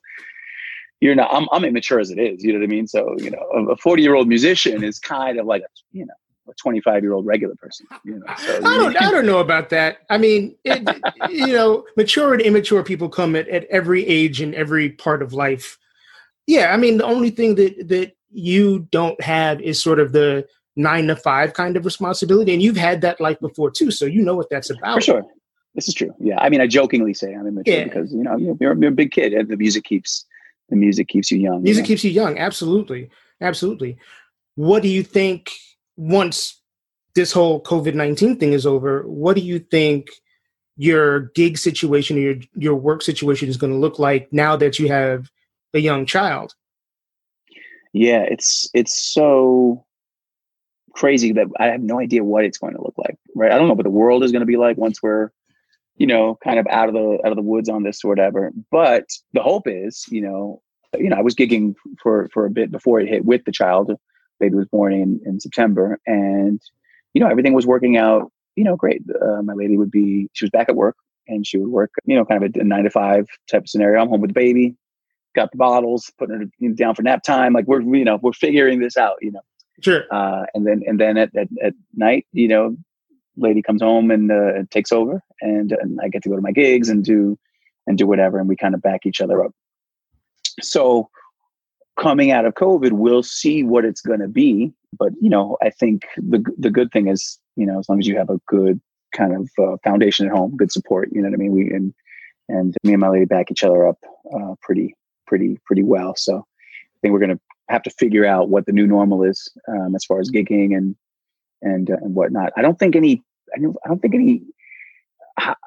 you're not I'm, I'm immature as it is you know what i mean so you know a 40 year old musician is kind of like you know a 25 year old regular person you know so,
i don't i don't know about that i mean it, you know mature and immature people come at, at every age and every part of life yeah i mean the only thing that that you don't have is sort of the nine to five kind of responsibility and you've had that life before too so you know what that's about
for sure this is true yeah i mean i jokingly say i'm immature yeah. because you know you're, you're a big kid and the music keeps the music keeps you young.
Music you know? keeps you young. Absolutely. Absolutely. What do you think once this whole COVID 19 thing is over? What do you think your gig situation or your, your work situation is going to look like now that you have a young child?
Yeah, it's it's so crazy that I have no idea what it's going to look like. Right? I don't know what the world is going to be like once we're you know, kind of out of the out of the woods on this or whatever. But the hope is, you know, you know, I was gigging for for a bit before it hit with the child. Was born in in September, and you know, everything was working out. You know, great. Uh, my lady would be she was back at work, and she would work. You know, kind of a, a nine to five type of scenario. I'm home with the baby, got the bottles, putting her down for nap time. Like we're you know we're figuring this out. You know.
Sure.
Uh, and then and then at, at, at night, you know, lady comes home and uh, takes over, and, and I get to go to my gigs and do and do whatever, and we kind of back each other up. So coming out of COVID, we'll see what it's going to be. But you know, I think the the good thing is, you know, as long as you have a good kind of uh, foundation at home, good support, you know what I mean. We and and me and my lady back each other up uh, pretty pretty pretty well. So I think we're going to have to figure out what the new normal is um, as far as gigging and and uh, and whatnot. I don't think any. I don't, I don't think any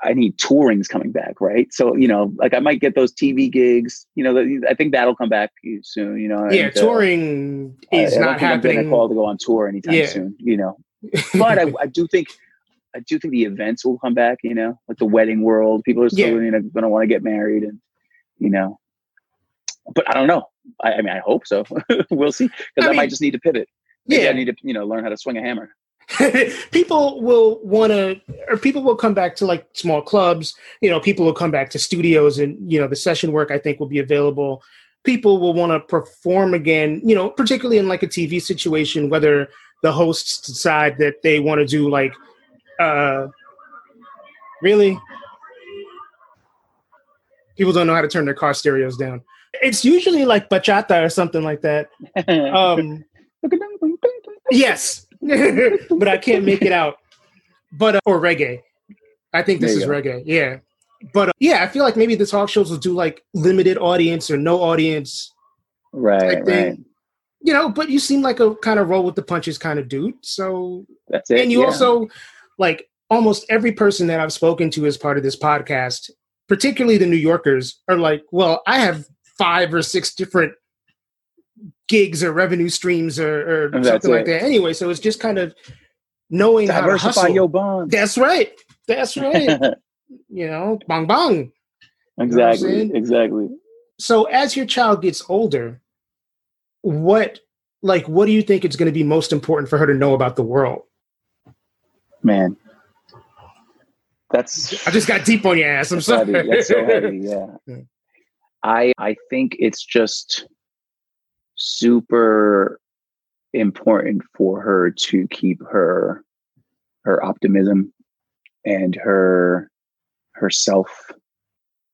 any touring's coming back, right? So you know, like I might get those TV gigs. You know, I think that'll come back soon. You know,
yeah, and, uh, touring uh, is I, not I happening.
I'm call to go on tour anytime yeah. soon. You know, [laughs] but I, I, do think I do think the events will come back. You know, like the wedding world, people are still yeah. you know going to want to get married, and you know, but I don't know. I, I mean, I hope so. [laughs] we'll see because I, I mean, might just need to pivot. Maybe yeah, I need to you know learn how to swing a hammer. [laughs]
people will want to or people will come back to like small clubs. You know people will come back to studios and you know the session work i think will be available. People will want to perform again, you know, particularly in like a TV situation, whether the hosts decide that they want to do like, uh, really, people don't know how to turn their car stereos down. It's usually like bachata or something like that. [laughs] Um, yes, [laughs] but I can't make it out. But uh, or reggae. I think this is go. reggae. Yeah. But uh, yeah, I feel like maybe the talk shows will do like limited audience or no audience.
Right, right.
You know, but you seem like a kind of roll with the punches kind of dude. So
that's it.
And you yeah. also like almost every person that I've spoken to as part of this podcast, particularly the New Yorkers, are like, well, I have five or six different gigs or revenue streams or, or something it. like that. Anyway, so it's just kind of knowing Diversify how to hustle.
your bond.
That's right. That's right. [laughs] you know, bang bang.
Exactly. You know exactly.
So as your child gets older, what like what do you think is going to be most important for her to know about the world?
Man. That's
I just got deep on your ass. I'm sorry.
Heavy. That's so heavy, [laughs] yeah. I I think it's just super important for her to keep her her optimism and her her self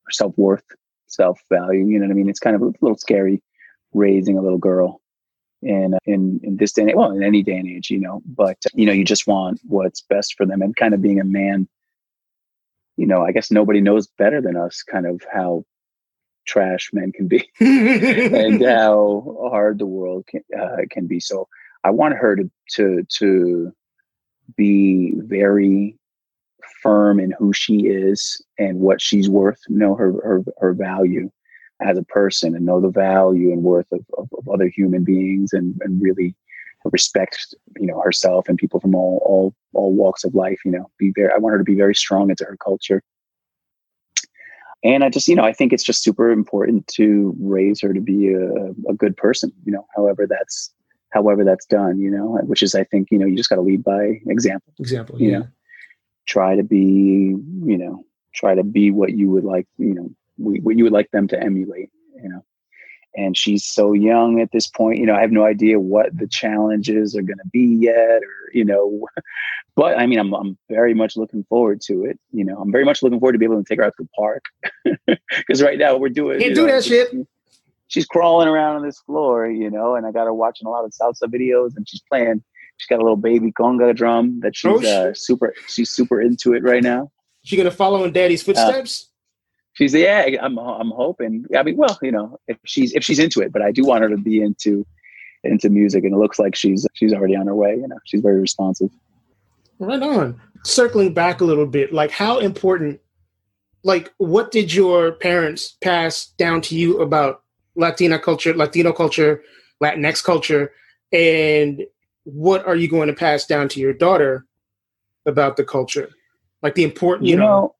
her self-worth self-value you know what i mean? It's kind of a little scary raising a little girl in in in this day and age, well in any day and age you know? But you know you just want what's best for them and kind of being a man you know i guess nobody knows better than us kind of how trash men can be. [laughs] And how hard the world can uh, can be. So i want her to to to be very firm in who she is and what she's worth, know her her, her value as a person and know the value and worth of, of, of, other human beings and, and really respect you know herself and people from all all all walks of life you know. Be very i want her to be very strong into her culture and i just you know i think it's just super important to raise her to be a, a good person you know however that's however that's done you know which is i think you know you just got to lead by example
example
you yeah. know try to be you know try to be what you would like you know what you would like them to emulate you know and she's so young at this point you know i have no idea what the challenges are going to be yet or you know [laughs] but i mean I'm, I'm very much looking forward to it you know i'm very much looking forward to be able to take her out to the park [laughs] because right now we're doing
can't do know, that shit
she's crawling around on this floor you know and i got her watching a lot of salsa videos and she's playing She's got a little baby conga drum that she's oh, uh, super. She's super into it right now.
She gonna follow in Daddy's footsteps. Uh,
she's yeah. I'm I'm hoping. I mean, well, you know, if she's if she's into it, but I do want her to be into into music, and it looks like she's she's already on her way. You know, she's very responsive.
Right on. Circling back a little bit, like how important, like what did your parents pass down to you about Latina culture, Latino culture, Latinx culture, and what are you going to pass down to your daughter about the culture? Like the important, you, you know, know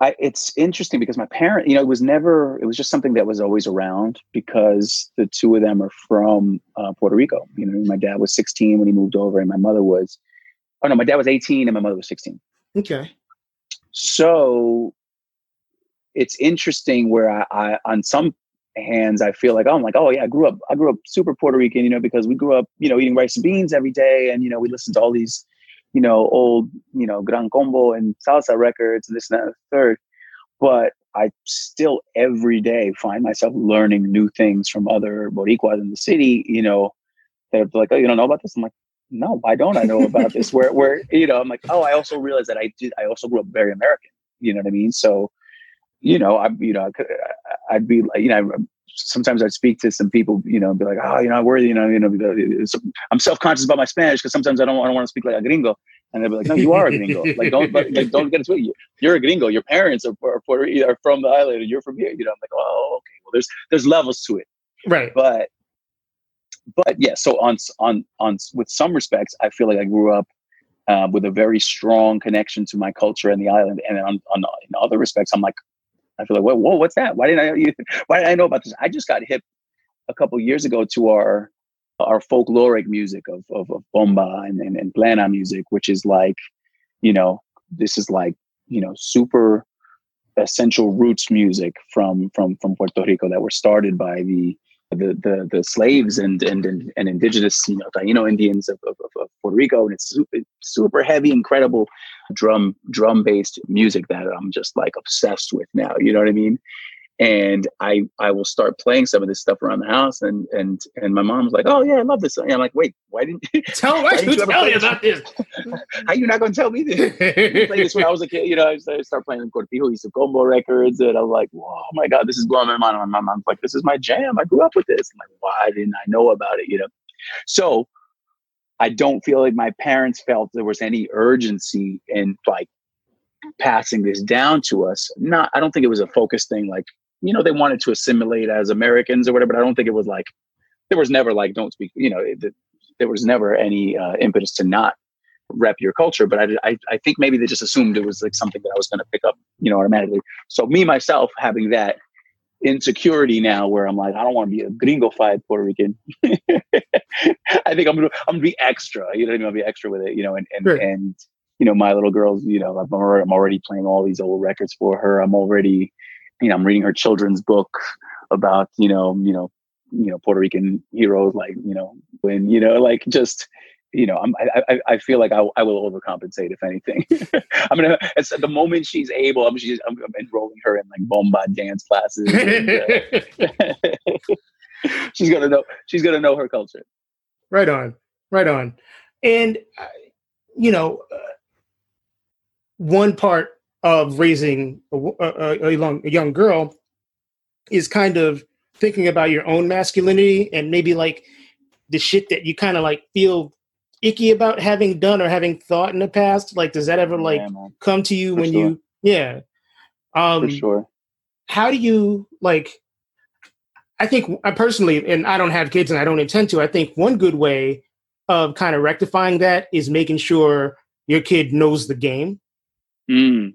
I, it's interesting because my parent, you know, it was never, it was just something that was always around because the two of them are from uh, Puerto Rico. You know, my dad was 16 when he moved over and my mother was, oh no, my dad was 18 and my mother was 16.
Okay.
So it's interesting where I, I on some hands, I feel like, oh, I'm like, oh yeah, I grew up, I grew up super Puerto Rican, you know, because we grew up, you know, eating rice and beans every day, and you know, we listened to all these, you know, old, you know, Gran Combo and salsa records, this and that, and third. But I still every day find myself learning new things from other Boricuas in the city. You know, they're like, oh, you don't know about this? I'm like, no, why don't I know about this? Where, where, you know, I'm like, oh, I also realized that I did. I also grew up very American. You know what I mean? So you know, I, you know, I'd be like, you know, sometimes I'd speak to some people, you know, and be like, oh, you know, I worry, you know, you know, I'm self conscious about my Spanish because sometimes I don't, I don't want to speak like a gringo, and they'll be like, no, you are a gringo, like don't, like, don't get it twisted. You're a gringo. Your parents are, are, are from the island, and you're from here. You know, I'm like, oh, okay. Well, there's there's levels to it,
right?
But but yeah, so on on on with some respects, I feel like I grew up uh, with a very strong connection to my culture and the island, and on, on in other respects, I'm like, I feel like, whoa, whoa, what's that? Why didn't I? [laughs] Why did I know about this? I just got hip a couple years ago to our our folkloric music of of, of bomba and, and and plena music, which is like, you know, this is like you know super essential roots music from from from Puerto Rico that were started by the the the, the slaves and, and and and indigenous you know Taino Indians of, of, of Puerto Rico, and it's super, super heavy, incredible drum drum based music that I'm just like obsessed with now. You know what I mean? And I I will start playing some of this stuff around the house, and and and my mom's like, "Oh yeah, I love this." And I'm like, "Wait, why didn't [laughs]
tell why, didn't you [laughs] tell me about this? [laughs]
How you not gonna tell me this?" I this when I was a kid, you know. I start playing the Cortijo y su Combo records, and I'm like, "Oh my god, this is blowing my mind." And My mom's like, "This is my jam. I grew up with this." I'm like, why didn't I know about it? You know, so. I don't feel like my parents felt there was any urgency in like passing this down to us. Not, I don't think it was a focus thing. Like, you know, they wanted to assimilate as Americans or whatever, but I don't think it was like, there was never like, don't speak, you know, it, there was never any uh, impetus to not rep your culture. But I, I, I think maybe they just assumed it was like something that I was going to pick up, you know, automatically. So me, myself, having that insecurity now where I'm like, I don't want to be a gringo-fied Puerto Rican. [laughs] I think I'm gonna I'm gonna be extra. You know, I'm gonna be extra with it. You know, and and sure. and you know, my little girls. You know, I'm already, I'm already playing all these old records for her. I'm already you know, I'm reading her children's book about, you know, you know, you know, Puerto Rican heroes, like, you know, when, you know, like just, you know, I'm, I, I feel like I, I will overcompensate if anything. [laughs] I'm gonna, the moment she's able, I'm, she's, I'm, I'm enrolling her in like bomba dance classes. And, uh, [laughs] she's gonna know, she's gonna know her culture.
Right on, right on. And, uh, you know, uh, one part of raising a, a, a, young, a young girl is kind of thinking about your own masculinity and maybe like the shit that you kind of like feel icky about having done or having thought in the past. Like does that ever like yeah, come to you For when sure. you yeah.
Um For sure.
how do you like i think i personally and i don't have kids and i don't intend to i think one good way of kind of rectifying that is making sure your kid knows the game.
Mm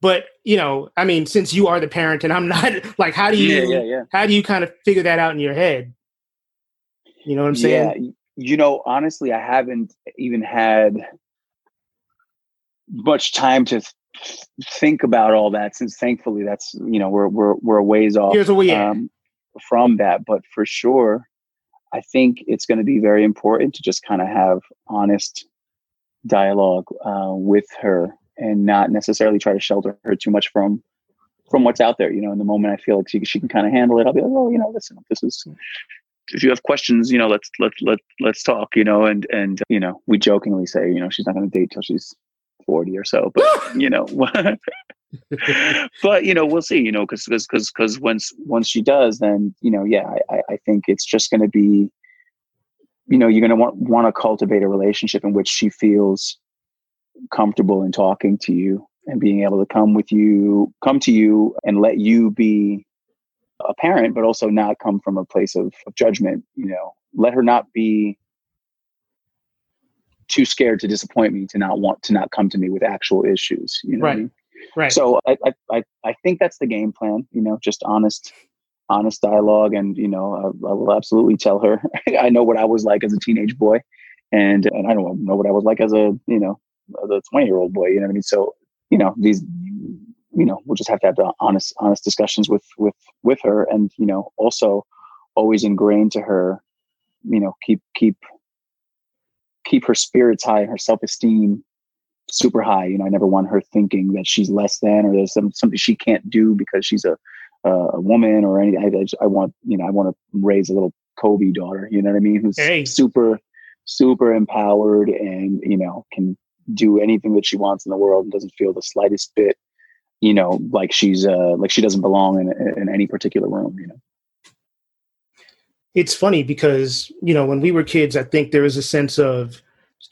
but you know i mean since you are the parent and i'm [laughs] not like how do you
yeah, yeah, yeah.
how do you kind of figure that out in your head? You know what i'm saying?
Yeah you know honestly i haven't even had much time to th- think about all that since thankfully that's you know we're we're, we're a ways off
Here's we um,
from that. But for sure i think it's going to be very important to just kind of have honest dialogue uh, with her and not necessarily try to shelter her too much from from what's out there. You know, in the moment I feel like she, she can kind of handle it, I'll be like, oh, you know, listen, this is if you have questions, you know, let's let let let's talk. You know, and and you know, we jokingly say, you know, she's not going to date till she's forty or so, but you know. but you know we'll see you know because because because because once once she does then you know yeah i i think it's just going to be you know you're going to want want to cultivate a relationship in which she feels comfortable in talking to you and being able to come with you, come to you and let you be a parent, but also not come from a place of, of judgment. You know, let her not be too scared to disappoint me to not want to not come to me with actual issues. You know
right. I mean? Right.
So I, I, I think that's the game plan, you know, just honest, honest dialogue. And, you know, I, I will absolutely tell her, [laughs] I know what I was like as a teenage boy and, and I don't know what I was like as a, you know, the 20 year old boy you know what i mean? So you know these you know we'll just have to have the honest honest discussions with with with her and you know also always ingrained to her you know keep keep keep her spirits high her self-esteem super high. You know i never want her thinking that she's less than or there's some, something she can't do because she's a a woman or anything I, just, I want you know i want to raise a little kobe daughter you know what i mean? Who's hey. super super empowered and you know can do anything that she wants in the world and doesn't feel the slightest bit, you know, like she's uh like she doesn't belong in in any particular room, you know.
It's funny because, you know, when we were kids, I think there was a sense of,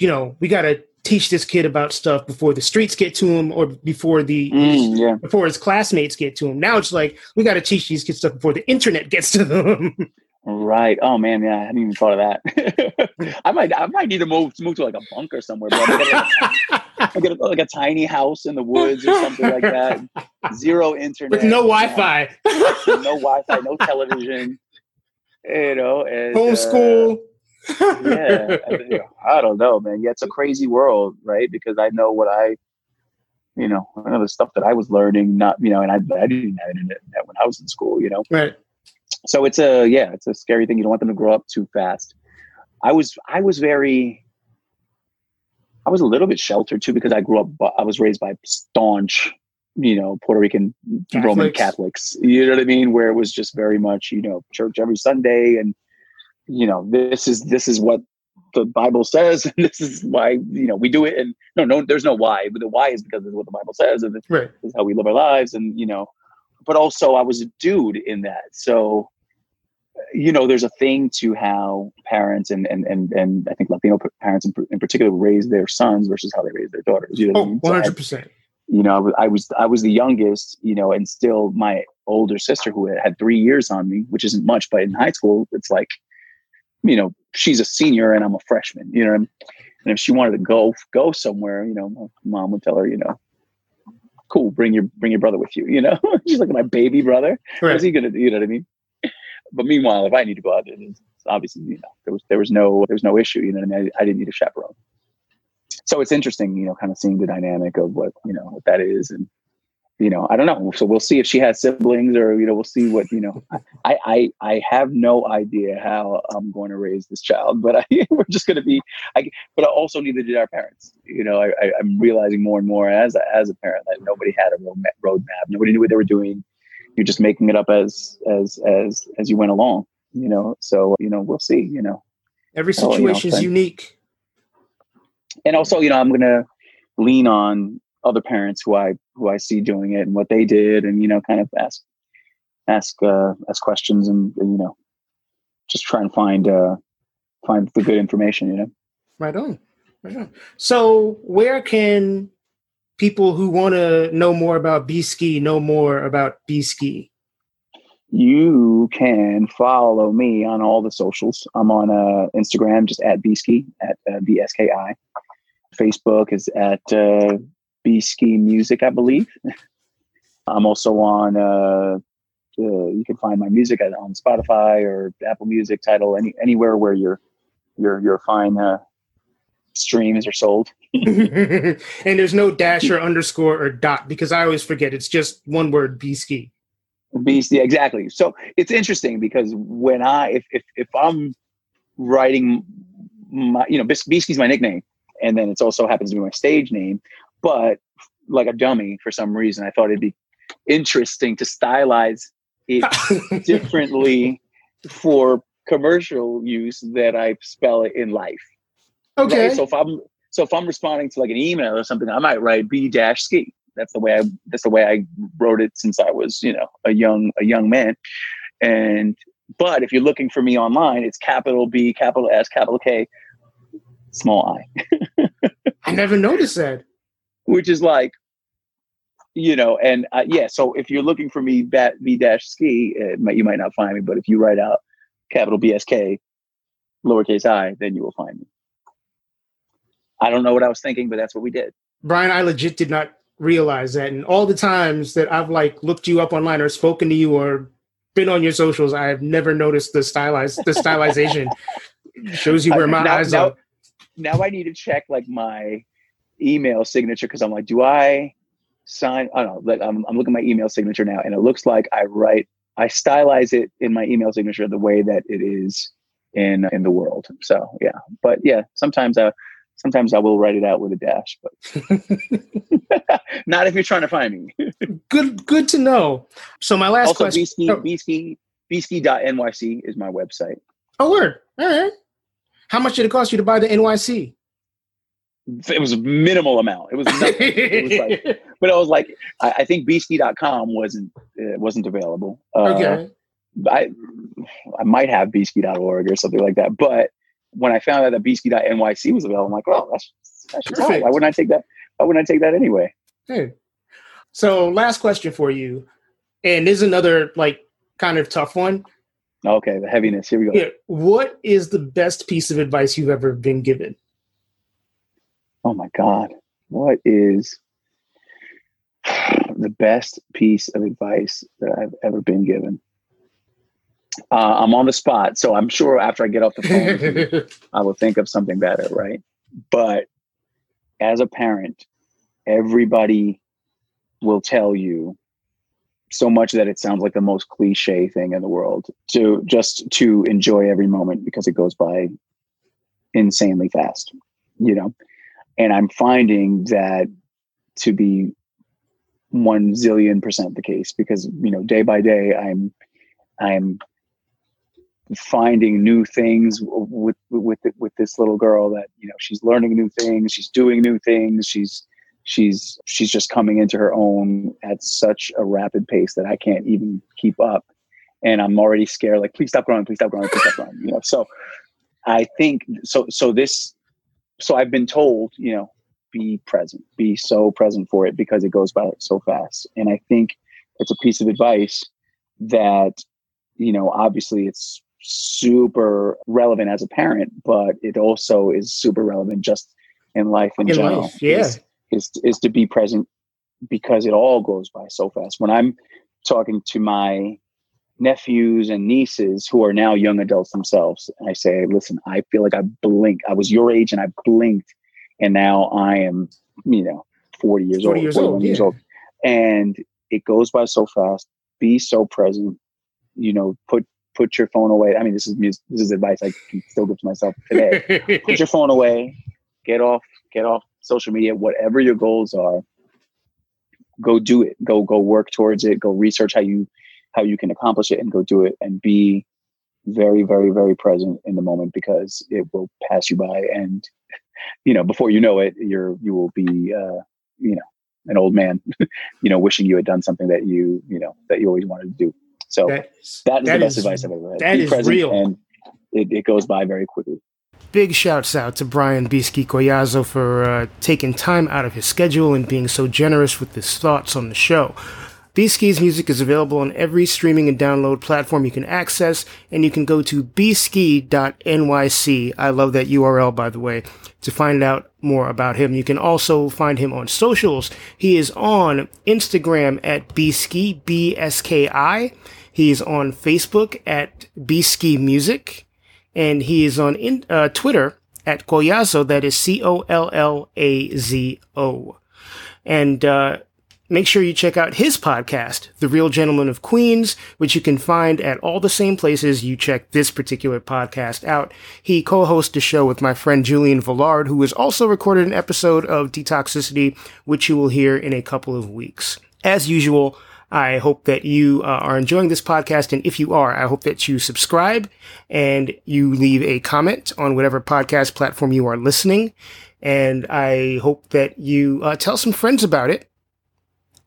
you know, we got to teach this kid about stuff before the streets get to him or before the
mm, yeah.
before his classmates get to him. Now it's like we got to teach these kids stuff before the internet gets to them. [laughs]
Right. Oh man, yeah, I hadn't even thought of that. [laughs] I might, I might need to move, move to like a bunker somewhere, bro. I get, a, like a tiny house in the woods or something like that. Zero internet,
with no Wi-Fi,
no Wi-Fi, no television. You know, and,
homeschool.
Uh, yeah, I don't know, man. Yeah, it's a crazy world, right? Because I know what I you know, I know, the stuff that I was learning, not, you know, and I, I didn't have internet when I was in school, you know?
Right.
So it's a, yeah, it's a scary thing. You don't want them to grow up too fast. I was, I was very, I was a little bit sheltered too because I grew up, I was raised by staunch, you know, Puerto Rican Catholics. Roman Catholics. You know what I mean? Where it was just very much, you know, church every Sunday and, you know, this is, this is what the Bible says, and [laughs] this is why you know we do it. And no, no, there's no why, but the why is because of what the Bible says, and this right. is how we live our lives. And you know, but also I was a dude in that, so you know, there's a thing to how parents and and and and I think Latino parents in, in particular raise their sons versus how they raise their daughters.
You know, oh, one hundred percent.
You know, I was I was the youngest, you know, and still my older sister who had three years on me, which isn't much, but in high school it's like you know, she's a senior and I'm a freshman, you know, and if she wanted to go, go somewhere, you know, mom would tell her, you know, cool, bring your, bring your brother with you, you know, [laughs] she's like my baby brother. Right. What's he to do? You know what I mean? But meanwhile, if I need to go out there, obviously, you know, there was, there was no, there was no issue, you know I mean? I, I didn't need a chaperone. So it's interesting, you know, kind of seeing the dynamic of what, you know, what that is. And, you know, I don't know. So we'll see if she has siblings or, you know, we'll see what, you know, I, I, I have no idea how I'm going to raise this child, but I, [laughs] we're just going to be, I, but I also neither did our parents. You know, I, I, am realizing more and more as a, as a parent that nobody had a road map. Nobody knew what they were doing. You're just making it up as, as, as, as you went along, you know? So, you know, we'll see, you know,
every situation is unique.
And also, you know, I'm going to lean on other parents who I who I see doing it and what they did, and you know, kind of ask ask uh, ask questions and you know, just try and find uh, find the good information. You know,
right on, right on. So, where can people who want to know more about B ski know more about B ski?
You can follow me on all the socials. I'm on uh, Instagram, just at bski at uh, bski. Facebook is at uh, B Ski Music, I believe. I'm also on. Uh, uh, you can find my music on Spotify or Apple Music, Tidal, any anywhere where your your your fine uh, streams are sold. [laughs] [laughs]
and there's no dash or underscore or dot because I always forget. It's just one word, B Ski.
B Ski, exactly. So it's interesting because when I if if, if I'm writing my you know B Ski's my nickname, and then it also happens to be my stage name. But like a dummy for some reason, I thought it'd be interesting to stylize it [laughs] differently for commercial use that I spell it in life.
Okay.
Right? So if I'm so if I'm responding to like an email or something, I might write B dash ski. That's the way I that's the way I wrote it since I was, you know, a young a young man. And but if you're looking for me online, it's capital B, capital S, capital K, small
I. [laughs] I never noticed that
which is like, you know, and uh, yeah. So if you're looking for me, bat v dash ski, might, you might not find me. But if you write out capital BSK, lowercase i, then you will find me. I don't know what I was thinking, but that's what we did.
Brian, I legit did not realize that. And all the times that I've like looked you up online or spoken to you or been on your socials, I have never noticed the stylized the stylization. [laughs] Shows you where my now, eyes
now,
are.
Now I need to check like my email signature because I'm like, do I sign? I don't know. Like I'm, I'm looking at my email signature now, and it looks like I write, I stylize it in my email signature the way that it is in in the world. So yeah, but yeah, sometimes I sometimes I will write it out with a dash, but [laughs] not if you're trying to find me. [laughs]
good, good to know. So my last
also,
question,
bski, oh. bski, bski.nyc is my website.
Oh, word. All right. How much did it cost you to buy the NYC?
It was a minimal amount. It was nothing. it was like, [laughs] but I was like, I, I think bski.com wasn't uh, wasn't available. Uh, okay. I I might have bski.org or something like that. But when I found out that bski.nyc was available, I'm like, well, that's that's Perfect. Why wouldn't I take that? Why wouldn't I take that anyway?
Hey. So last question for you, and this is another like kind of tough one.
Okay, the heaviness. Here we go.
Yeah. What is the best piece of advice you've ever been given?
Oh my God, what is the best piece of advice that I've ever been given? Uh, I'm on the spot, so I'm sure after I get off the phone, [laughs] I will think of something better, right? But as a parent, everybody will tell you so much that it sounds like the most cliche thing in the world to just to enjoy every moment because it goes by insanely fast you know and i'm finding that to be one zillion percent the case because you know day by day i'm i'm finding new things with with with this little girl that you know she's learning new things she's doing new things she's she's she's just coming into her own at such a rapid pace that I can't even keep up. And I'm already scared like please stop growing please stop growing please stop growing you know? So I think so so this so I've been told you know be present be so present for it because it goes by so fast and I think it's a piece of advice that you know obviously it's super relevant as a parent, but it also is super relevant just in life in, in general. Life,
yeah.
Is, is, is to be present because it all goes by so fast. When I'm talking to my nephews and nieces who are now young adults themselves, And I say, listen, I feel like I blinked. I was your age and I blinked, and now I am, you know, 40 years 40 old, years old, years old. And it goes by so fast. Be so present. You know, put put your phone away. I mean, this is this is advice I can still give to myself today. [laughs] put your phone away. Get off. Get off social media. Whatever your goals are, go do it. Go go work towards it. Go research how you how you can accomplish it, and go do it. And be very very very present in the moment because it will pass you by. And you know, before you know it, you're you will be uh, you know an old man, [laughs] you know, wishing you had done something that you you know that you always wanted to do. So that is, that is that the best is, advice I've ever had.
That Be is real.
And it, it, goes by very quickly.
Big shouts out to Brian Bski Collazo for uh, taking time out of his schedule and being so generous with his thoughts on the show. Bski's music is available on every streaming and download platform you can access, and you can go to bski.nyc. I love that URL, by the way, to find out more about him. You can also find him on socials. He is on Instagram at bski, B-S-K-I. He is on Facebook at bski music, and he is on in, uh, Twitter at Collazo, that is C-O-L-L-A-Z-O. And, uh, Make sure you check out his podcast, The Real Gentleman of Queens, which you can find at all the same places you check this particular podcast out. He co-hosts a show with my friend Julian Villard, who has also recorded an episode of Detoxicity, which you will hear in a couple of weeks. As usual, I hope that you uh, are enjoying this podcast. And if you are, I hope that you subscribe and you leave a comment on whatever podcast platform you are listening. And I hope that you uh, tell some friends about it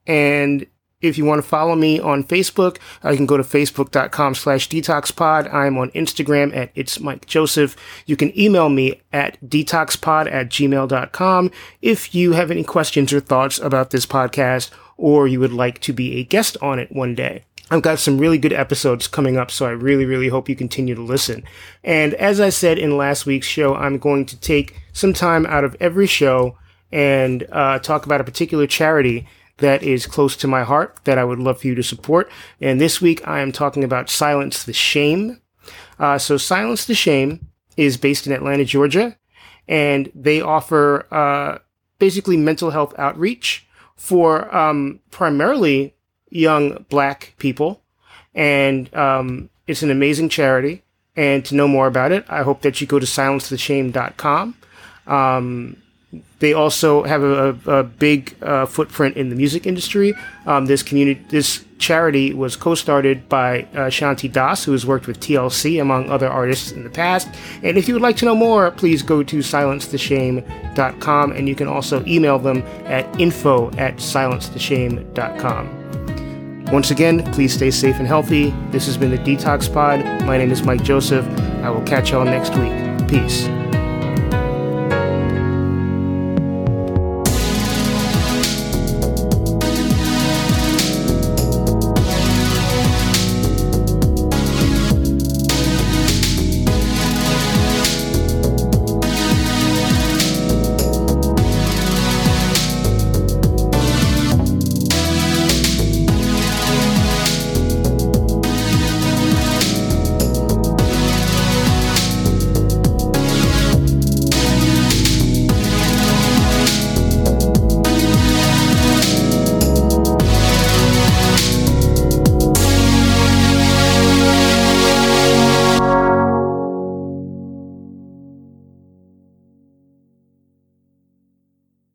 and if you want to follow me on Facebook, uh, you can go to facebook.com slash detoxpod. I'm on Instagram at it's Mike Joseph. You can email me at detoxpod at gmail.com if you have any questions or thoughts about this podcast or you would like to be a guest on it one day. I've got some really good episodes coming up, so I really, really hope you continue to listen. And as I said in last week's show, I'm going to take some time out of every show and uh, talk about a particular charity that is close to my heart that I would love for you to support. And this week I am talking about Silence the Shame. Uh, so Silence the Shame is based in Atlanta, Georgia, and they offer uh, basically mental health outreach for um, primarily young black people. And um, it's an amazing charity. And to know more about it, I hope that you go to silencetheshame.com. Um, they also have a, a big uh, footprint in the music industry. Um, this community, this charity was co-started by uh, Shanti Das, who has worked with TLC among other artists in the past. And if you would like to know more, please go to silencetheshame.com, and you can also email them at info at silencetheshame.com. Once again, please stay safe and healthy. This has been the Detox Pod. My name is Mike Joseph. I will catch y'all next week. Peace.